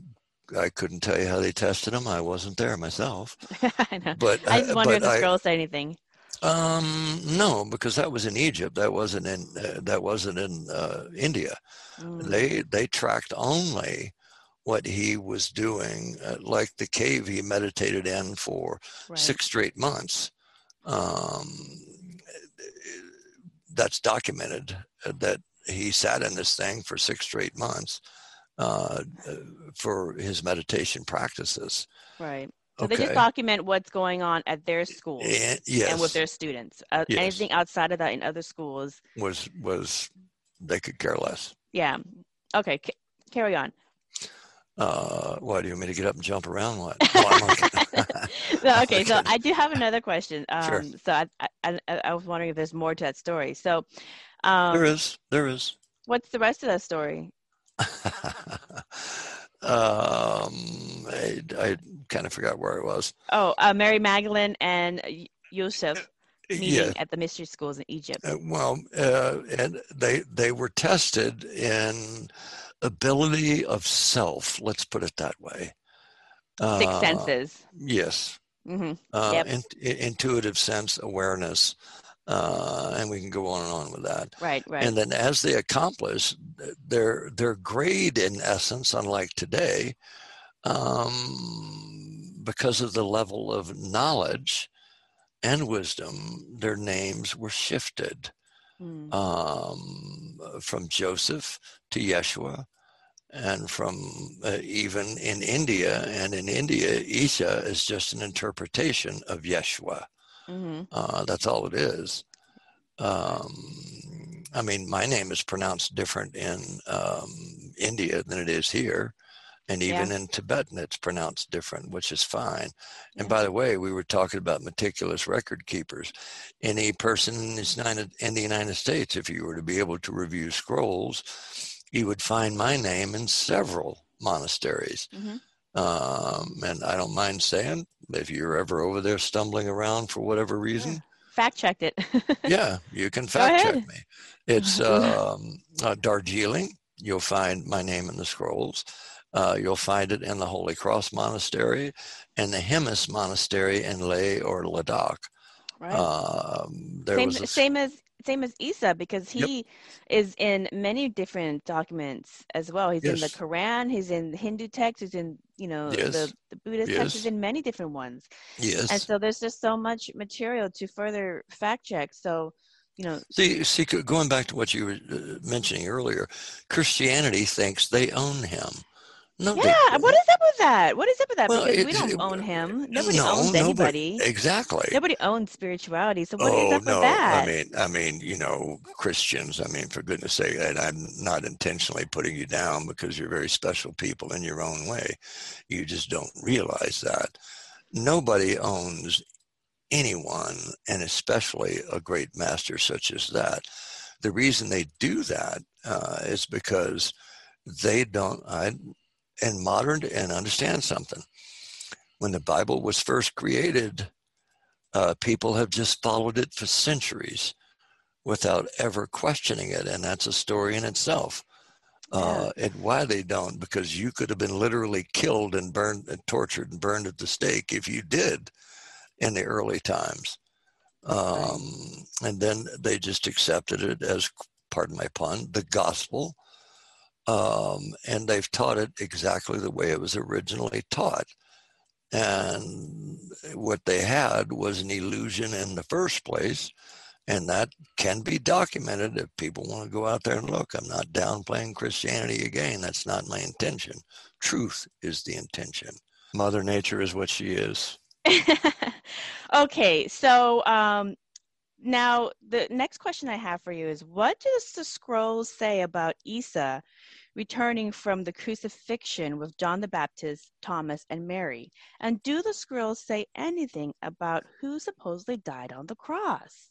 I couldn't tell you how they tested them. I wasn't there myself. I know. But I just wonder if this I- girl said anything. Um, no, because that was in Egypt. That wasn't in uh, that wasn't in uh, India. Mm, They they tracked only what he was doing, uh, like the cave he meditated in for right. six straight months. Um, that's documented uh, that he sat in this thing for six straight months uh, for his meditation practices. Right. So they just document what's going on at their school And, yes, and with their students. Uh, Yes. Anything outside of that in other schools, was was they could care less. yeah. Okay, c- carry on. Uh, why do you want me to get up and jump around? What? No, okay. No, okay, so I do have another question. Um, Sure. So I, I, I, I was wondering if there's more to that story. So, um, there is, there is. what's the rest of that story? um, I, I kind of forgot where I was. Oh, uh, Mary Magdalene and Y- Yusuf meeting Yeah. at the mystery schools in Egypt. Uh, well, uh, and they they were tested in ability of self. Let's put it that way. Six Uh, senses. Yes. hmm Uh, Yep. in- intuitive sense, awareness, uh, and we can go on and on with that. Right, right. And then as they accomplish their their grade in essence, unlike today, um, because of the level of knowledge and wisdom, their names were shifted Mm. um, from Joseph to Yeshua, and from uh, even in India. And in India, Isha is just an interpretation of Yeshua. Hmm Uh, that's all it is. Um, I mean, my name is pronounced different in um, India than it is here. And even in Tibetan, it's pronounced different, which is fine. And Yeah. by the way, we were talking about meticulous record keepers. Any person in the, United, in the United States, if you were to be able to review scrolls, you would find my name in several monasteries. hmm Um, and I don't mind saying, if you're ever over there stumbling around for whatever reason, Fact checked it. yeah, you can fact check me. It's um, uh, Darjeeling. You'll find my name in the scrolls. Uh, you'll find it in the Holy Cross Monastery and the Hemis Monastery in Leh or Ladakh. right. Um, there same, was a, same as same as Isa because Yep. he is in many different documents as well. He's in the Quran, he's in Hindu text, he's in you know Yes. the, the Buddhist text, he's in many different ones. yes. And so there's just so much material to further fact check. So, you know, See, see, going back to what you were uh, mentioning earlier, Christianity thinks they own him. No, yeah, what don't. up with that? What is up with that? Well, because we don't it- own him. Nobody no, owns nobody- anybody. Exactly. Nobody owns spirituality. So what is oh up no! with that? I mean, I mean, you know, Christians. I mean, for goodness' sake, and I'm not intentionally putting you down because you're very special people in your own way. You just don't realize that nobody owns anyone, and especially a great master such as that. The reason they do that uh, is because they don't. I and modern and understand something. When the Bible was first created, uh, people have just followed it for centuries without ever questioning it, and that's a story in itself. Uh, and why they don't, because you could have been literally killed and burned and tortured and burned at the stake if you did in the early times. Um, and then they just accepted it as, pardon my pun, the gospel. Um, and they've taught it exactly the way it was originally taught. And what they had was an illusion in the first place and that can be documented if people want to go out there and look. I'm not downplaying Christianity again. That's not my intention. Truth is the intention. Mother Nature is what she is. okay, so um, now the next question I have for you is what does the scrolls say about Isa returning from the crucifixion with John the Baptist, Thomas, and Mary? And do the scrolls say anything about who supposedly died on the cross?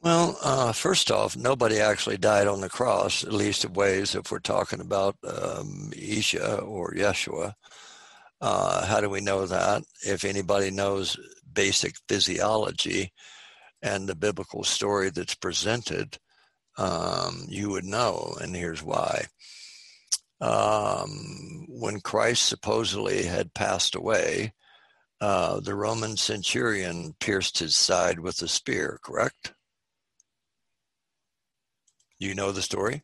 Well, uh, first off, nobody actually died on the cross, at least of ways if we're talking about um, Isha or Yeshua. Uh, how do we know that? If anybody knows basic physiology and the biblical story that's presented, um, you would know, and here's why. Um, when Christ supposedly had passed away, uh, the Roman centurion pierced his side with a spear, correct? You know the story?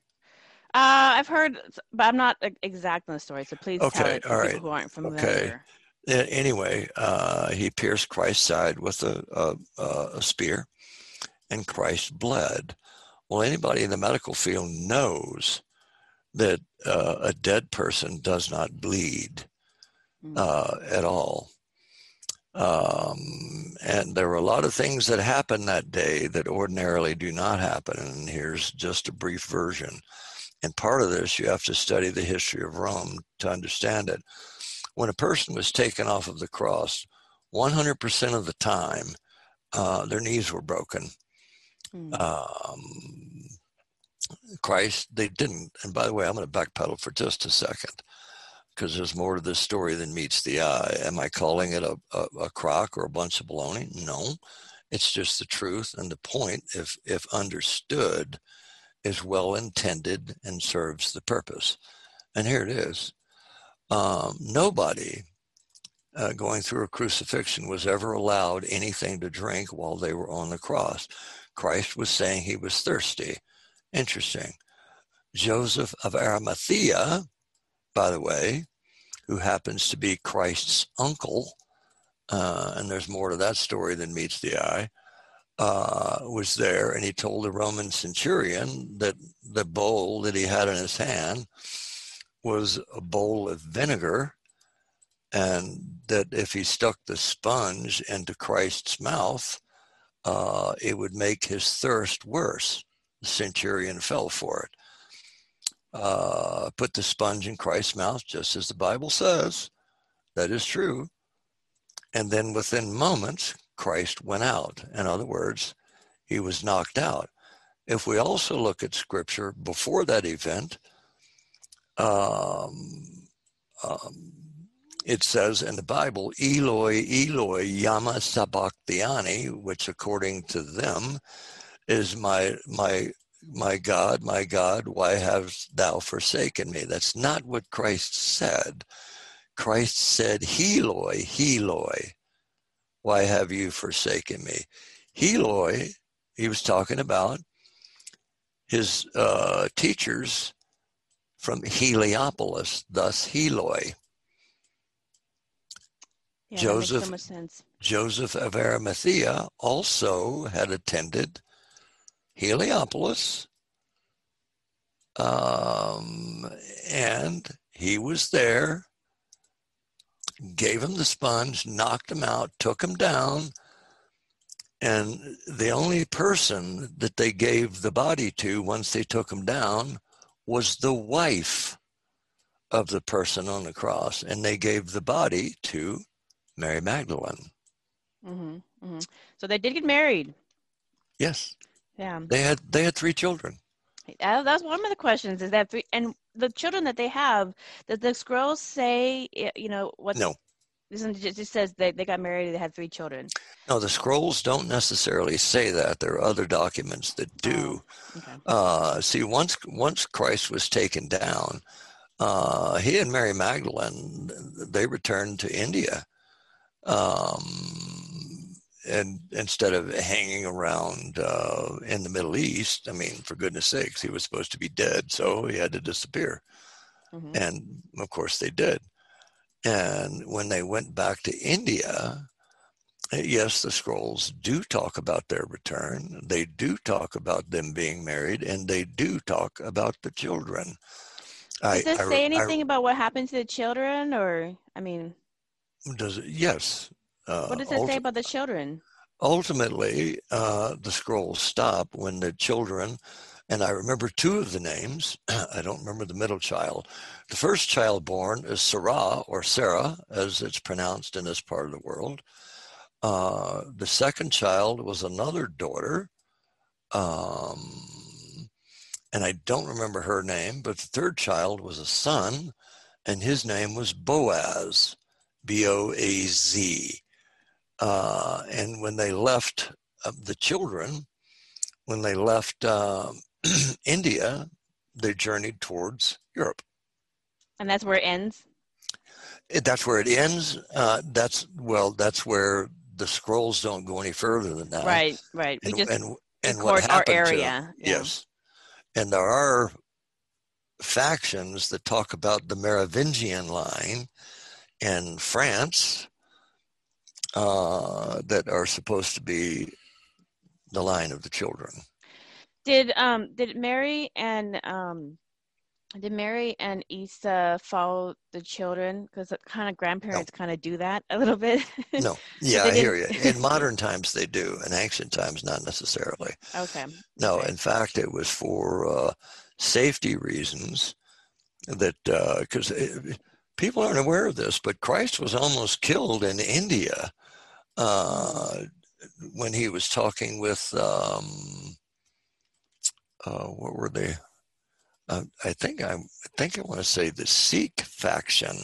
Uh, I've heard, but I'm not exact on the story. So please okay, tell it to all people who aren't familiar. Okay. Anyway, uh, he pierced Christ's side with a, a, a spear, and Christ bled. Well, anybody in the medical field knows that uh, a dead person does not bleed hmm. uh, at all. Um, and there were a lot of things that happened that day that ordinarily do not happen. And here's just a brief version. And part of this, you have to study the history of Rome to understand it. When a person was taken off of the cross, 100% of the time, uh, their knees were broken. Mm. Um, Christ, they didn't. And by the way, I'm going to backpedal for just a second because there's more to this story than meets the eye. Am I calling it a, a, a crock or a bunch of baloney? No, it's just the truth. And the point, if, if understood, is well intended and serves the purpose. And here it is. Um, nobody uh, going through a crucifixion was ever allowed anything to drink while they were on the cross. Christ was saying he was thirsty. Interesting. Joseph of Arimathea, by the way, who happens to be Christ's uncle, uh, and there's more to that story than meets the eye, uh, was there, and he told the Roman centurion that the bowl that he had in his hand was a bowl of vinegar, and that if he stuck the sponge into Christ's mouth, uh, it would make his thirst worse. The centurion fell for it uh, put the sponge in Christ's mouth, just as the Bible says. That is true. And then within moments, Christ went out. In other words, he was knocked out. If we also look at scripture before that event, um, um, it says in the Bible, Eloi, Eloi, Yama Sabachthani, which according to them is my my my God, my God, why hast thou forsaken me? That's not what Christ said. Christ said, Heloi, Heloi, why have you forsaken me? Heloi, he was talking about his uh, teachers from Heliopolis, thus Heloi. Yeah, Joseph, so Joseph of Arimathea also had attended Heliopolis. Um, and he was there, gave him the sponge, knocked him out, took him down. And the only person that they gave the body to once they took him down was the wife of the person on the cross. And they gave the body to Mary Magdalene. Mm-hmm, mm-hmm. So they did get married. Yes. Yeah. They had they had three children. That's one of the questions. Is that three? And the children that they have, does the scrolls say, you know, what? No. Isn't it just says they, they got married, they had three children? No, the scrolls don't necessarily say that. There are other documents that do. Oh, okay. Uh, see, once once Christ was taken down, uh, he and Mary Magdalene they returned to India, um, and instead of hanging around uh, in the Middle East, I mean, for goodness sakes, he was supposed to be dead, so he had to disappear, Mhm. and of course they did. And when they went back to India, yes, the scrolls do talk about their return. They do talk about them being married, and they do talk about the children. Does this I- say I- anything about what happened to the children, or I mean, does it? Yes. Uh, what does it say about the children? ultimately, uh, the scrolls stop when the children, and I remember two of the names. I don't remember the middle child. The first child born is Sarah, or Sarah, as it's pronounced in this part of the world. Uh, the second child was another daughter, um, and I don't remember her name, but the third child was a son, and his name was Boaz, B O A Z. Uh, and when they left uh, the children, when they left um India, they journeyed towards Europe. And that's where it ends. It- That's where it ends. Uh, that's well, that's where the scrolls don't go any further than that. right, right. We And just and, and what record our happened to- area. yeah. Yes. And there are factions that talk about the Merovingian line in France uh, that are supposed to be the line of the children. Did um did Mary and um did Mary and Isa follow the children? Because kind of grandparents kind of do that a little bit. No, yeah, I hear you. In modern times, they do. In ancient times, not necessarily. okay. No, Okay. in fact, it was for uh, safety reasons that because people aren't aware of this, but Christ was almost killed in India uh, when he was talking with um, uh, what were they? Uh, I think I, I think I want to say the Sikh faction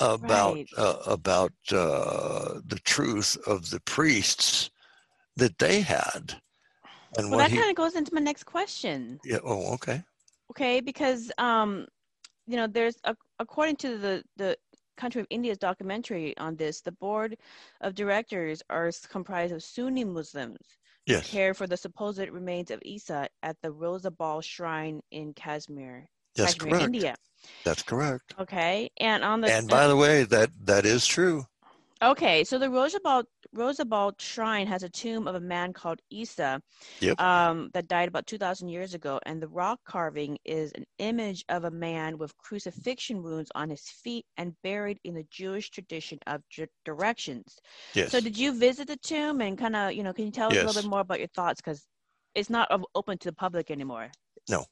about Right. uh, about uh, the truth of the priests that they had. And Well, what that he, kind of goes into my next question. yeah, oh, okay. Okay, because um, you know, there's a, according to the the country of India's documentary on this, the board of directors are comprised of Sunni Muslims who Yes, care for the supposed remains of Isa at the Roza Bal Shrine in Kashmir, that's Kashmir, correct. India. That's correct. Okay, and on the And by the way, that that is true. Okay, so the Rozabal Rozabal Shrine has a tomb of a man called Isa, Yep. um, that died about two thousand years ago, and the rock carving is an image of a man with crucifixion wounds on his feet and buried in the Jewish tradition of directions. Yes. So, did you visit the tomb and kind of, you know, can you tell us a little bit more about your thoughts because it's not open to the public anymore? No.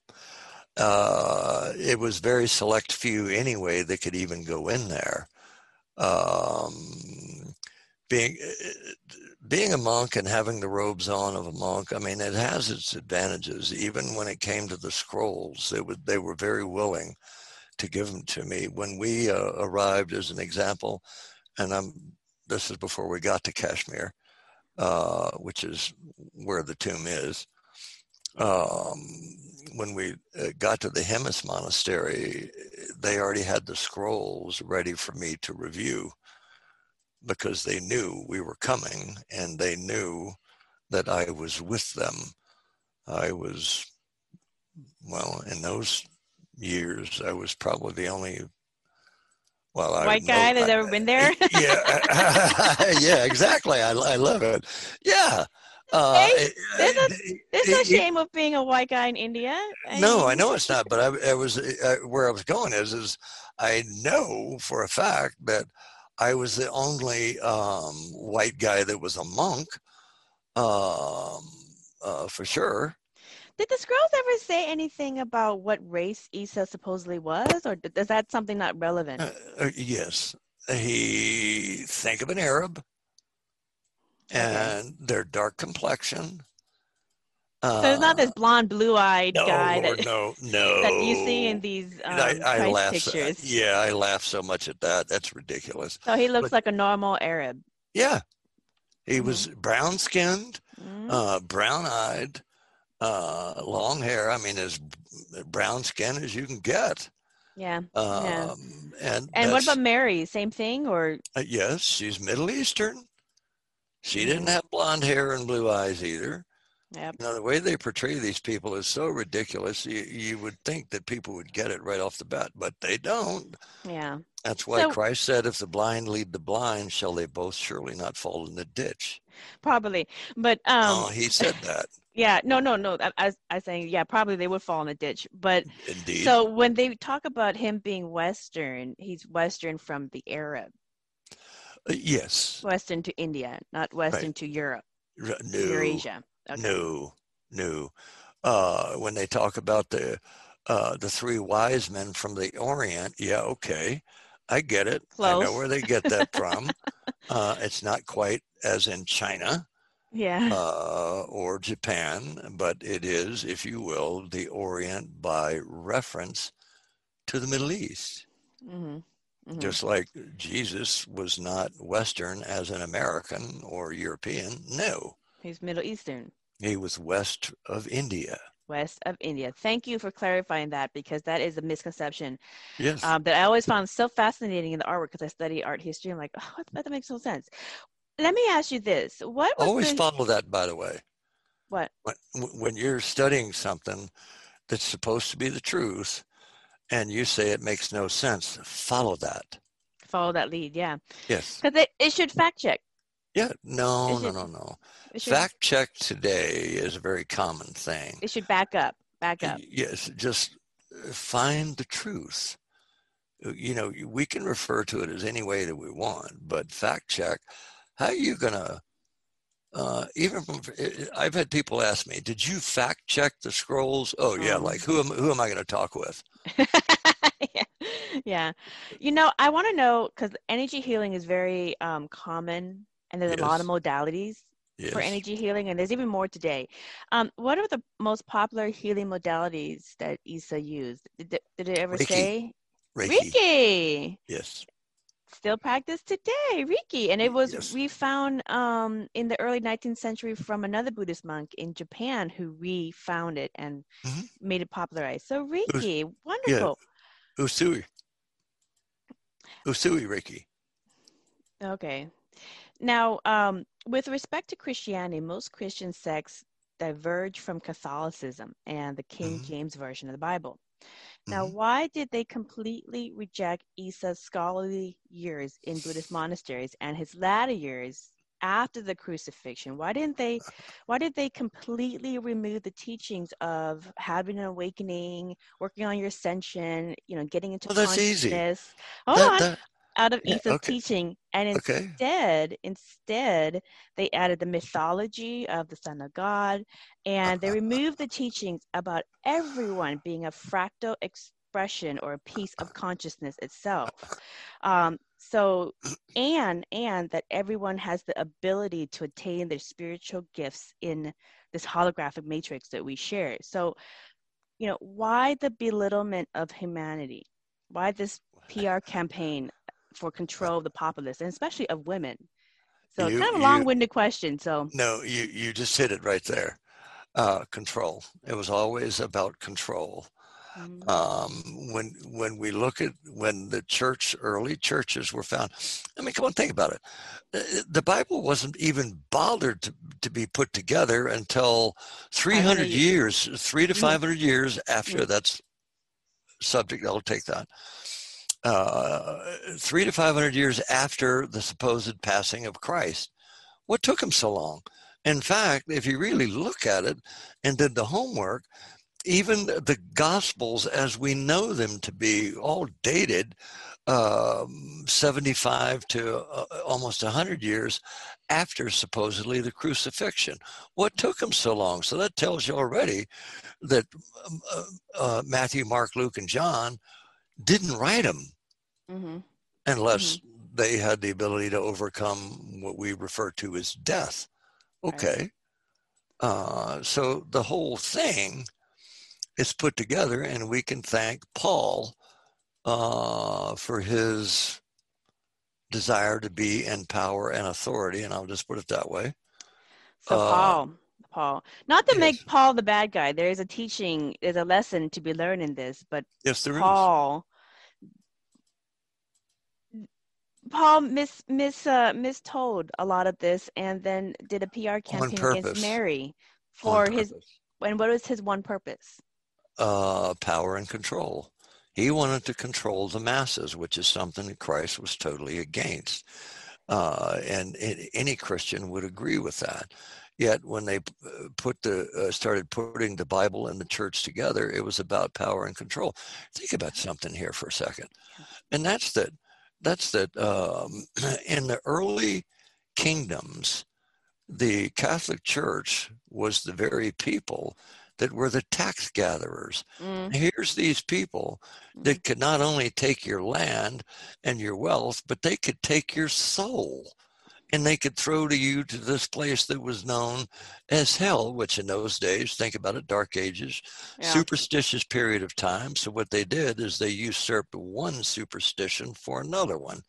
Uh, it was very select few anyway that could even go in there. Um, being being a monk and having the robes on of a monk, I mean, it has its advantages. Even when it came to the scrolls, they would they were very willing to give them to me. When we uh, arrived, as an example, and I'm this is before we got to Kashmir, uh, which is where the tomb is um, when we uh, got to the Hemis monastery, they already had the scrolls ready for me to review because they knew we were coming and they knew that I was with them. I was, well, in those years, I was probably the only. Well, I White know- guy that's I- ever been there? yeah, yeah, exactly. I, I love it. Yeah. Uh, Hey, there's a- it- There's it- shame of being a white guy in India. no, I know it's not, but I, I was uh, where I was going is is I know for a fact that I was the only um, white guy that was a monk, um, uh, for sure. Did the scrolls ever say anything about what race Isa supposedly was, or is that something not relevant? Uh, uh, yes, he think of an Arab, Okay. and their dark complexion, so it's not this Uh, blonde, blue-eyed no, guy Lord, that, no, no. that you see in these um, I, I laugh. So, pictures. yeah, I laugh so much at that. That's ridiculous. So he looks But- like a normal Arab. Yeah, he Mhm. was brown skinned, Mhm. uh, brown eyed, uh, long hair. I mean, as brown skin as you can get. yeah. Um, Yeah. And And what about Mary? Same thing, or uh, yes, she's Middle Eastern. She didn't have blonde hair and blue eyes either. yep. You know, the way they portray these people is so ridiculous. You, you would think that people would get it right off the bat, but they don't. Yeah. That's why So- Christ said, if the blind lead the blind, shall they both surely not fall in the ditch? Probably. But um oh, he said that. yeah, no, no, no. I, I, was- I was saying, yeah, probably they would fall in the ditch. But Indeed. so when they talk about him being Western, he's Western from the Arab, Uh, yes. Western to India, not Western to Europe, R- No. Eurasia. Okay. No. No. Uh, when they talk about the uh, the three wise men from the Orient, yeah, okay, I get it. I know where they get that from. uh, it's not quite as in China. Yeah. uh, or Japan, but it is, if you will, the Orient by reference to the Middle East. hmm hmm Just like Jesus was not Western as an American or European. No, He's Middle Eastern. he was west of India. West of India. Thank you for clarifying that because that is a misconception Yes. um, that I always found so fascinating in the artwork because I study art history. I'm like, oh, that, makes no sense. Let me ask you this: What was Always the, follow that, by the way. what? When, when you're studying something that's supposed to be the truth and you say it makes no sense, follow that. Follow that lead, yeah, Yes. because it, it should fact check. Yeah. No, no, should- no, no. Should, Fact check today is a very common thing. it should back up, back up. Yes, just uh, find the truth. You know, we can refer to it as any way that we want, but fact check. How are you gonna? Uh, even from, I've had people ask me, "Did you fact check the scrolls?" Oh yeah, Um. like who am who am I going to talk with? yeah. yeah, you know, I want to know because energy healing is very um, common, and there's a lot of modalities Yes. for energy healing, and there's even more today. Um, what are the most popular healing modalities that Isa used? Did it, did it ever Reiki. say? Reiki. Reiki. Yes. Still practiced today, Reiki, and it was Yes. we found um, in the early 19th century from another Buddhist monk in Japan who refound it and Mhm. made it popularized. So Reiki, wonderful. Usui. Usui Reiki. Okay. Now, um, with respect to Christianity, most Christian sects diverge from Catholicism and the King Mhm. James Version of the Bible. Now, Mhm. why did they completely reject Isa's scholarly years in Buddhist monasteries and his latter years after the crucifixion? Why didn't they? Why did they completely remove the teachings of having an awakening, working on your ascension, you know, getting into Well, that's easy. Hold That- on, that- out of yeah, okay. teaching, and okay. instead instead they added the mythology of the son of god and they removed the teachings about everyone being a fractal expression or a piece of consciousness itself um, so and and that everyone has the ability to attain their spiritual gifts in this holographic matrix that we share so you know why the belittlement of humanity why this pr campaign for control of the populace and especially of women so it's You- kind of a long-winded question so No, you you just hit it right there. Uh, control. It was always about control. mm, um, when when we look at when the church early churches were found i mean come on think about it Uh, the bible wasn't even bothered to, to be put together until 300 years three to Mhm. 500 years after Mm. that's subject i'll take that uh, three to 500 years after the supposed passing of christ. What took him so long? In fact if you really look at it and did the homework even the gospels as we know them to be all dated um, 75 to uh, almost 100 years after supposedly the crucifixion. What took them so long? So that tells you already that um, uh, uh, matthew mark luke and john didn't write them hmm unless they had the ability to overcome what we refer to as death Right. okay Uh, so the whole thing is put together, and we can thank Paul uh, for his desire to be in power and authority, and I'll just put it that way. So Uh, Paul, Paul, not to yes. make Paul the bad guy. There is a teaching, there's a lesson to be learned in this, but Yes, there. Paul, Paul mis mis uh, mistold a lot of this, and then did a PR campaign against Mary for his. And what was his one purpose? uh, power and control. He wanted to control the masses, which is something that Christ was totally against. Uh, and any Christian would agree with that. Yet when they uh, put the uh, started putting the Bible and the church together, it was about power and control. Think about something here for a second, and that's that. That's that. Um, in the early kingdoms, the Catholic Church was the very people that were the tax gatherers. Mm, Here's these people that could not only take your land and your wealth, but they could take your soul. And they could throw to you to this place that was known as hell, which in those days, think about it, dark ages, yeah. superstitious period of time. So what they did is they usurped one superstition for another one.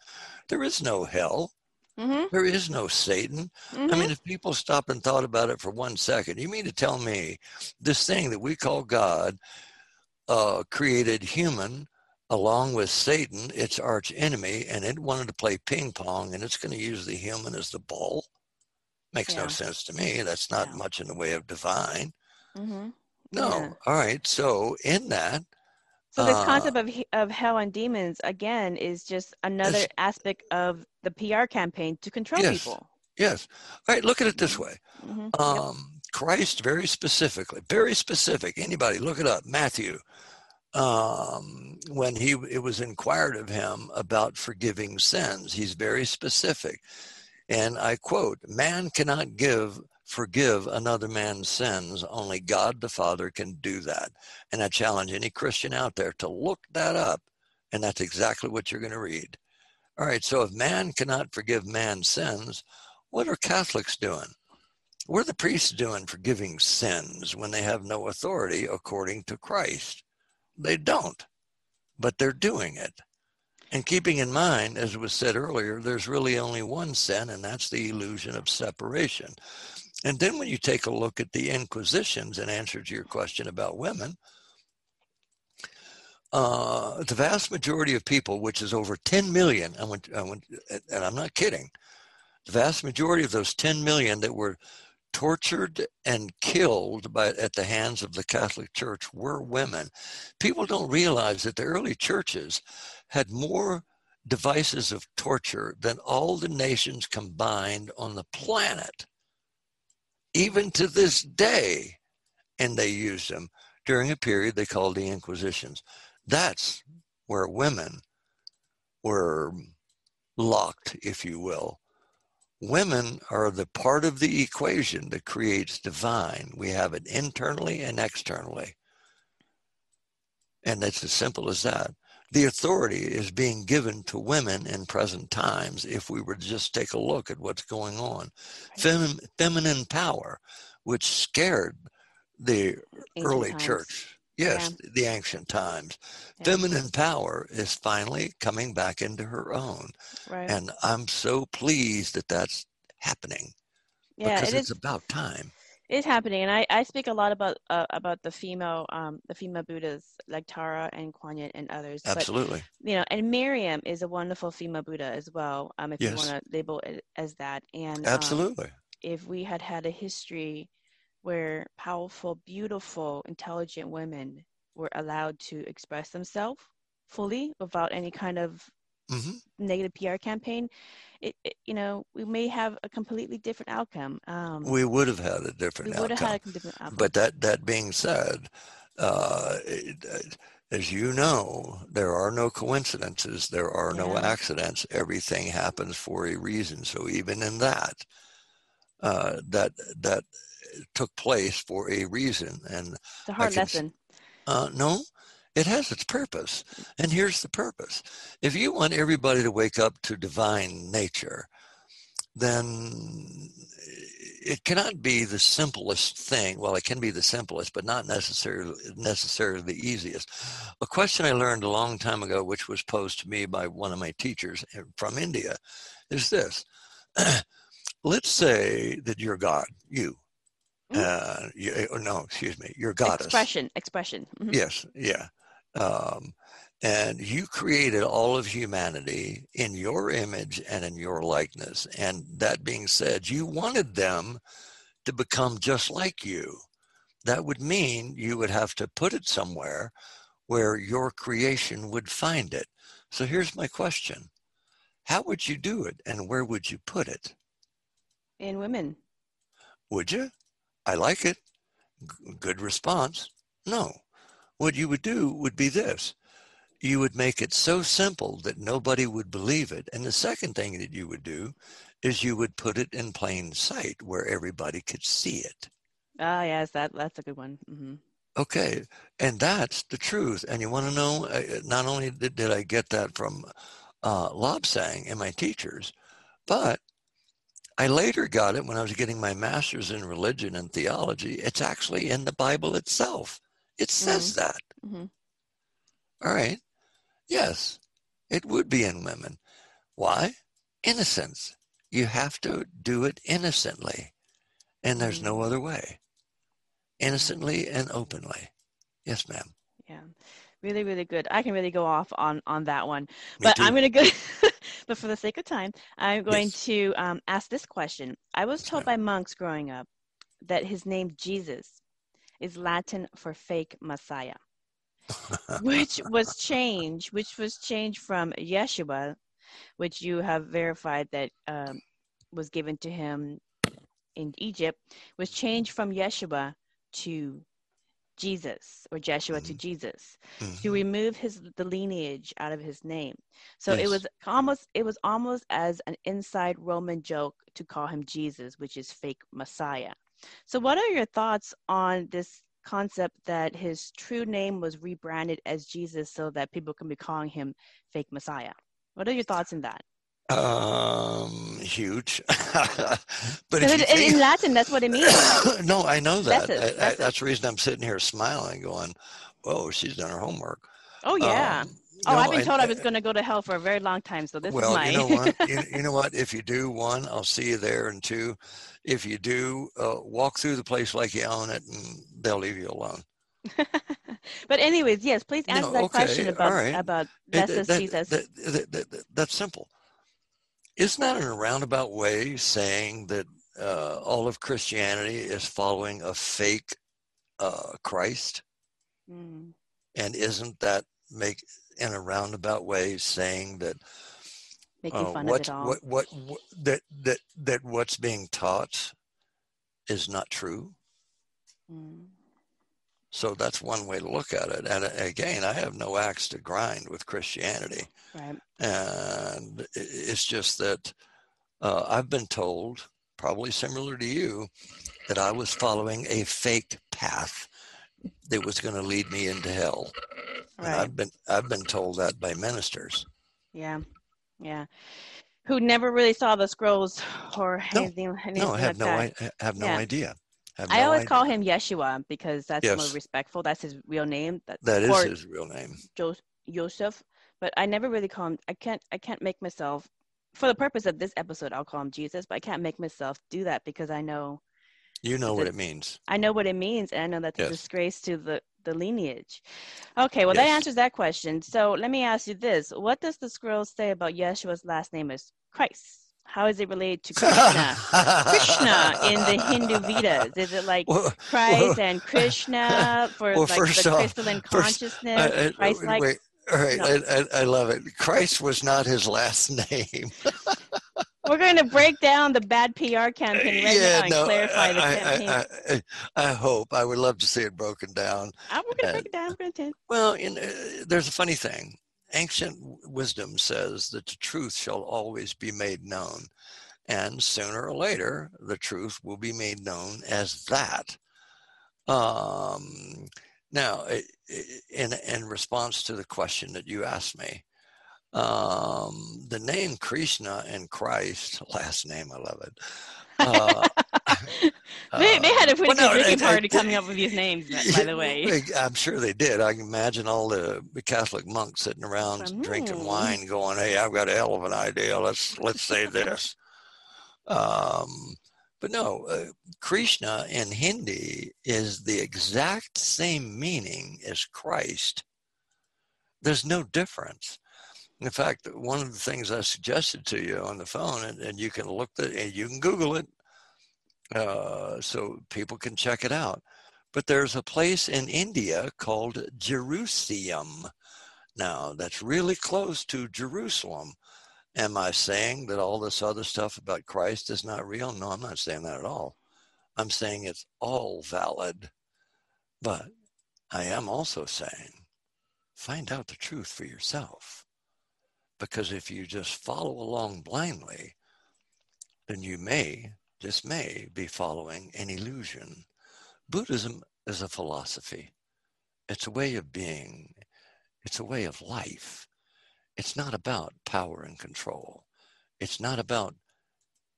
There is no hell. hmm There is no Satan. I mean, if people stop and thought about it for one second, you mean to tell me this thing that we call God uh, created human along with Satan, its arch enemy, and it wanted to play ping pong and it's going to use the human as the ball? Makes no sense to me. That's not Yeah. much in the way of divine. hmm No. Yeah. All right. So, in that, So this uh, concept of of hell and demons again is just another aspect of the PR campaign to control Yes. people. yes. All right. Look at it this way. hmm um, Christ very specifically, very specific. Anybody look it up, Matthew. Um, when he it was inquired of him about forgiving sins, he's very specific, and I quote: "Man cannot give forgive another man's sins. Only God the Father can do that." And I challenge any Christian out there to look that up, and that's exactly what you're going to read. All right. So if man cannot forgive man's sins, what are Catholics doing? What are the priests doing forgiving sins when they have no authority according to Christ? They don't, but they're doing it. And keeping in mind, as was said earlier, there's really only one sin, and that's the illusion of separation. And then when you take a look at the Inquisitions, in answer to your question about women, uh, the vast majority of people, which is over 10 million, I went, I went, and I'm not kidding, the vast majority of those 10 million that were tortured and killed by at the hands of the Catholic Church were women. People don't realize that the early churches had more devices of torture than all the nations combined on the planet. Even to this day, and they used them during a period they called the Inquisitions. That's where women were locked, if you will. Women are the part of the equation that creates divine. We have it internally and externally. And it's as simple as that. The authority is being given to women in present times if we were to just take a look at what's going on. Fem- feminine power, which scared the Ancient early times. church. Yes, the ancient times. Yeah. Feminine power is finally coming back into her own. Right. And I'm so pleased that that's happening yeah, because it it's is. about time. It's happening, and I, I speak a lot about uh, about the female um the female Buddhas like Tara and Kuan Yin and others. Absolutely. But you know, and Miriam is a wonderful female Buddha as well. Um, if you want to label it as that, and um, Absolutely. if we had had a history where powerful, beautiful, intelligent women were allowed to express themselves fully without any kind of hmm negative PR campaign, it, it you know we may have a completely different outcome. Um, We would have had a we different outcome. had a different outcome. But that, that being said, uh, it- uh, as you know, there are no coincidences, there are no accidents. Everything happens for a reason. So even in that, uh, that that took place for a reason. And it's a hard can lesson. Uh, no, it has its purpose. And here's the purpose. If you want everybody to wake up to divine nature, then it cannot be the simplest thing. Well, it can be the simplest, but not necessarily necessarily the easiest. A question I learned a long time ago, which was posed to me by one of my teachers from India, is this: Let's say that you're God, you. Mm-hmm. Uh, you, eh, no, excuse me, you're goddess. Expression, expression. Mm-hmm. Yes, yeah. Um, and you created all of humanity in your image and in your likeness. And that being said, you wanted them to become just like you. That would mean you would have to put it somewhere where your creation would find it. So here's my question How would you do it and where would you put it? In women. Would you? I like it. G- good response. No. What you would do would be this you would make it so simple that nobody would believe it. And the second thing that you would do is you would put it in plain sight where everybody could see it. Ah, yes, that that's a good one. Mm-hmm. Okay, and that's the truth. And you want to know? Uh, not only did, did I get that from uh, Lobsang and my teachers, but I later got it when I was getting my master's in religion and theology. It's actually in the Bible itself. It says mm-hmm. that. Mm-hmm. All right. Yes, it would be in women. Why? Innocence. You have to do it innocently. And there's no mm. other way. Innocently and openly. Yes, ma'am. Yeah. Really, really good. I can really go off on on that one. but I'm going to go but for the sake of time, I'm going yes. to um, ask this question. I was told by monks growing up that his name Jesus is Latin for fake Messiah which was changed, which was changed from Yeshua, which you have verified that um, was given to him in Egypt, was changed from Yeshua to Jesus or Jeshua mm-hmm. to Jesus mm-hmm. to remove his the lineage out of his name. So yes. it was almost it was almost as an inside Roman joke to call him Jesus, which is fake Messiah. So what are your thoughts on this concept that his true name was rebranded as Jesus so that people can be calling him fake Messiah. What are your thoughts on that? Um, huge. but in, think, in Latin, that's what it means. no, I know that. That's, it, that's, I, that's the reason I'm sitting here smiling, going, "Whoa, she's done her homework." Oh yeah. Um, oh, no, I've been told I, I, was going to go to hell for a very long time, so this well, is my. you know what? You, you, know what? If you do one, I'll see you there, and two, if you do, uh, walk through the place like you own it, and they'll leave you alone. but anyways, yes, please answer no, that okay, question about right. about that, that, Jesus. That, that's simple. Isn't that in a roundabout way saying that uh, all of Christianity is following a fake uh, Christ? Mm. And isn't that make in a roundabout way saying that uh, fun of it all. What, what, what, that that that what's being taught is not true. Mm. So that's one way to look at it. And uh, again, I have no axe to grind with Christianity. Right. And it's just that uh, I've been told, probably similar to you, that I was following a fake path that was going to lead me into hell. Right. And I've been I've been told that by ministers. Yeah. Yeah. Who never really saw the scrolls or no, anything, anything no, I have like no, I have no yeah. idea. I no always idea. call him Yeshua because that's yes. more respectful. That's his real name. That's that is his real name. Jo- Joseph, but I never really call him. I can't. I can't make myself. For the purpose of this episode, I'll call him Jesus, but I can't make myself do that because I know. You know what it means. I know what it means, and I know that's yes. a disgrace to the the lineage. Okay, well, yes. that answers that question. So let me ask you this What does the scroll say about Yeshua's last name is Christ? How is it related to Krishna? Krishna in the Hindu Vedas. Is it like well, Christ well, and Krishna for well, like the off, crystalline consciousness? First, uh, uh, Christ-like? Wait, all right, no. I, I, I, love it. Christ was not his last name. We're going to break down the bad PR campaign right yeah, now and no, clarify the campaign. I, I, I, hope. I would love to see it broken down. I'm going to break it down. Well, you know, there's a funny thing. Ancient wisdom says that the truth shall always be made known. And sooner or later, the truth will be made known as that. Um, now, in, in response to the question that you asked me, um, the name Krishna and Christ, last name, I love it. Uh, they, they had a pretty well, no, good drinking party coming up with these names, by the way. I'm sure they did. I can imagine all the Catholic monks sitting around drinking wine, going, "Hey, I've got a hell of an idea. Let's let's say this." Um, but no, uh, Krishna in Hindi is the exact same meaning as Christ. There's no difference. In fact, one of the things I suggested to you on the phone, and, and you can look at and you can Google it, uh, so people can check it out. But there's a place in India called Jerusalem. Now, that's really close to Jerusalem. Am I saying that all this other stuff about Christ is not real? No, I'm not saying that at all. I'm saying it's all valid. But I am also saying find out the truth for yourself. Because if you just follow along blindly, then you may, just may, be following an illusion. Buddhism is a philosophy, it's a way of being, it's a way of life. It's not about power and control. It's not about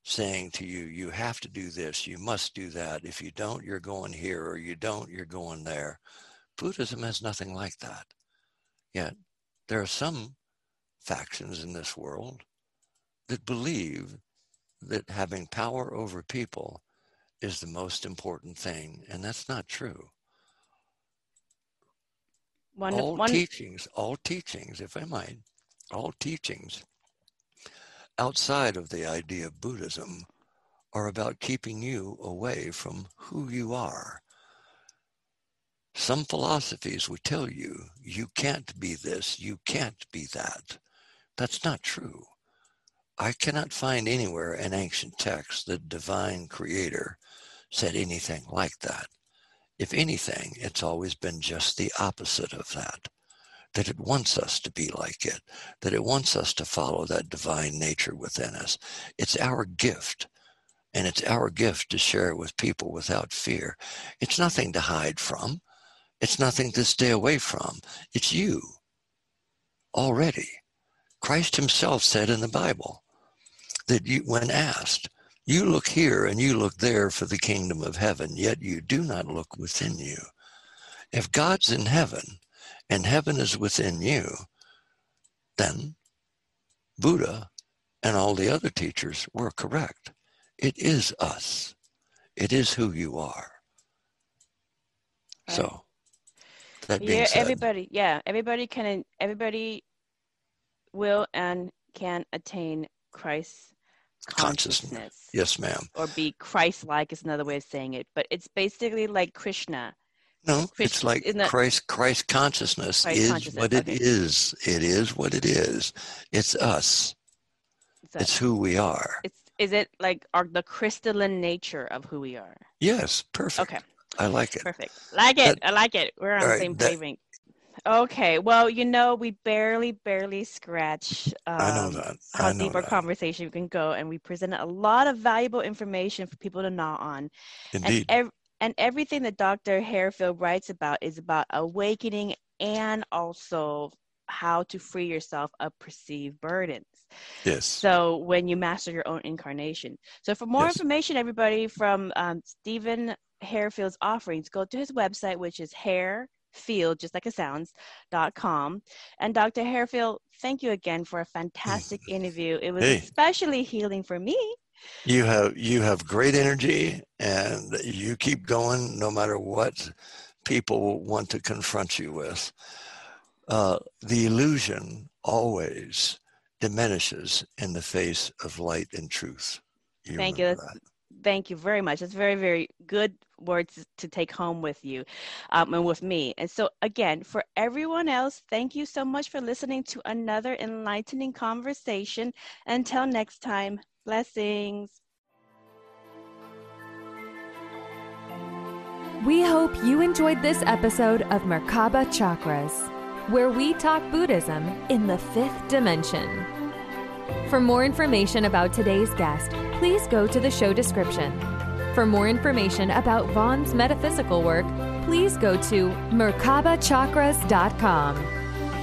saying to you, you have to do this, you must do that. If you don't, you're going here, or you don't, you're going there. Buddhism has nothing like that. Yet, there are some factions in this world that believe that having power over people is the most important thing, and that's not true. One, all one, teachings, all teachings, if I might, all teachings outside of the idea of Buddhism are about keeping you away from who you are. Some philosophies would tell you, you can't be this, you can't be that. That's not true. I cannot find anywhere in ancient texts that divine creator said anything like that. If anything, it's always been just the opposite of that. That it wants us to be like it, that it wants us to follow that divine nature within us. It's our gift, and it's our gift to share it with people without fear. It's nothing to hide from, it's nothing to stay away from. It's you already. Christ himself said in the Bible that you, when asked, you look here and you look there for the kingdom of heaven, yet you do not look within you. If God's in heaven and heaven is within you, then Buddha and all the other teachers were correct. It is us. It is who you are. Right. So that being yeah, said, everybody, yeah, everybody can, everybody will and can attain Christ's Consciousness. consciousness. yes, ma'am. Or be Christ-like is another way of saying it, but it's basically like Krishna. No, Christ- it's like that- Christ. Christ consciousness Christ is consciousness, what it okay. is. It is what it is. It's us. It's who we are. it's is it like our the crystalline nature of who we are? Yes, perfect. Okay. I like it. Perfect. Like it. That- I like it. We're on the right, same that- wavelength. Okay. Well, you know, we barely, barely scratch um, I know that. how I know deep our that. conversation can go, and we presented a lot of valuable information for people to gnaw on. Indeed. And, ev- and everything that Dr. Hairfield writes about is about awakening and also how to free yourself of perceived burdens. yes. So when you master your own incarnation. So for more Yes. information, everybody from um, Stephen Hairfield's offerings, go to his website, which is hairfield, just like it sounds, dot. And Dr. Hairfield, thank you again for a fantastic interview. It was Hey. especially healing for me. You have you have great energy, and you keep going no matter what people want to confront you with. Uh, the illusion always diminishes in the face of light and truth. You Thank you. Thank you very much. That's very, very good words to take home with you um, and with me. And so, again, for everyone else, thank you so much for listening to another enlightening conversation. Until next time, blessings. We hope you enjoyed this episode of Merkaba Chakras, where we talk Buddhism in the fifth dimension. For more information about today's guest, please go to the show description. For more information about Vaughn's metaphysical work, please go to merkabachakras.com.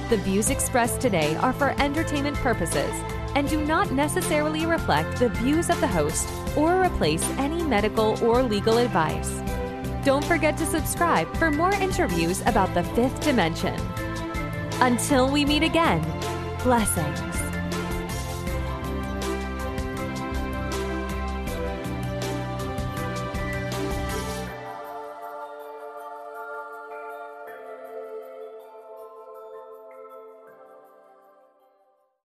The views expressed today are for entertainment purposes and do not necessarily reflect the views of the host or replace any medical or legal advice. Don't forget to subscribe for more interviews about the fifth dimension. Until we meet again, blessings.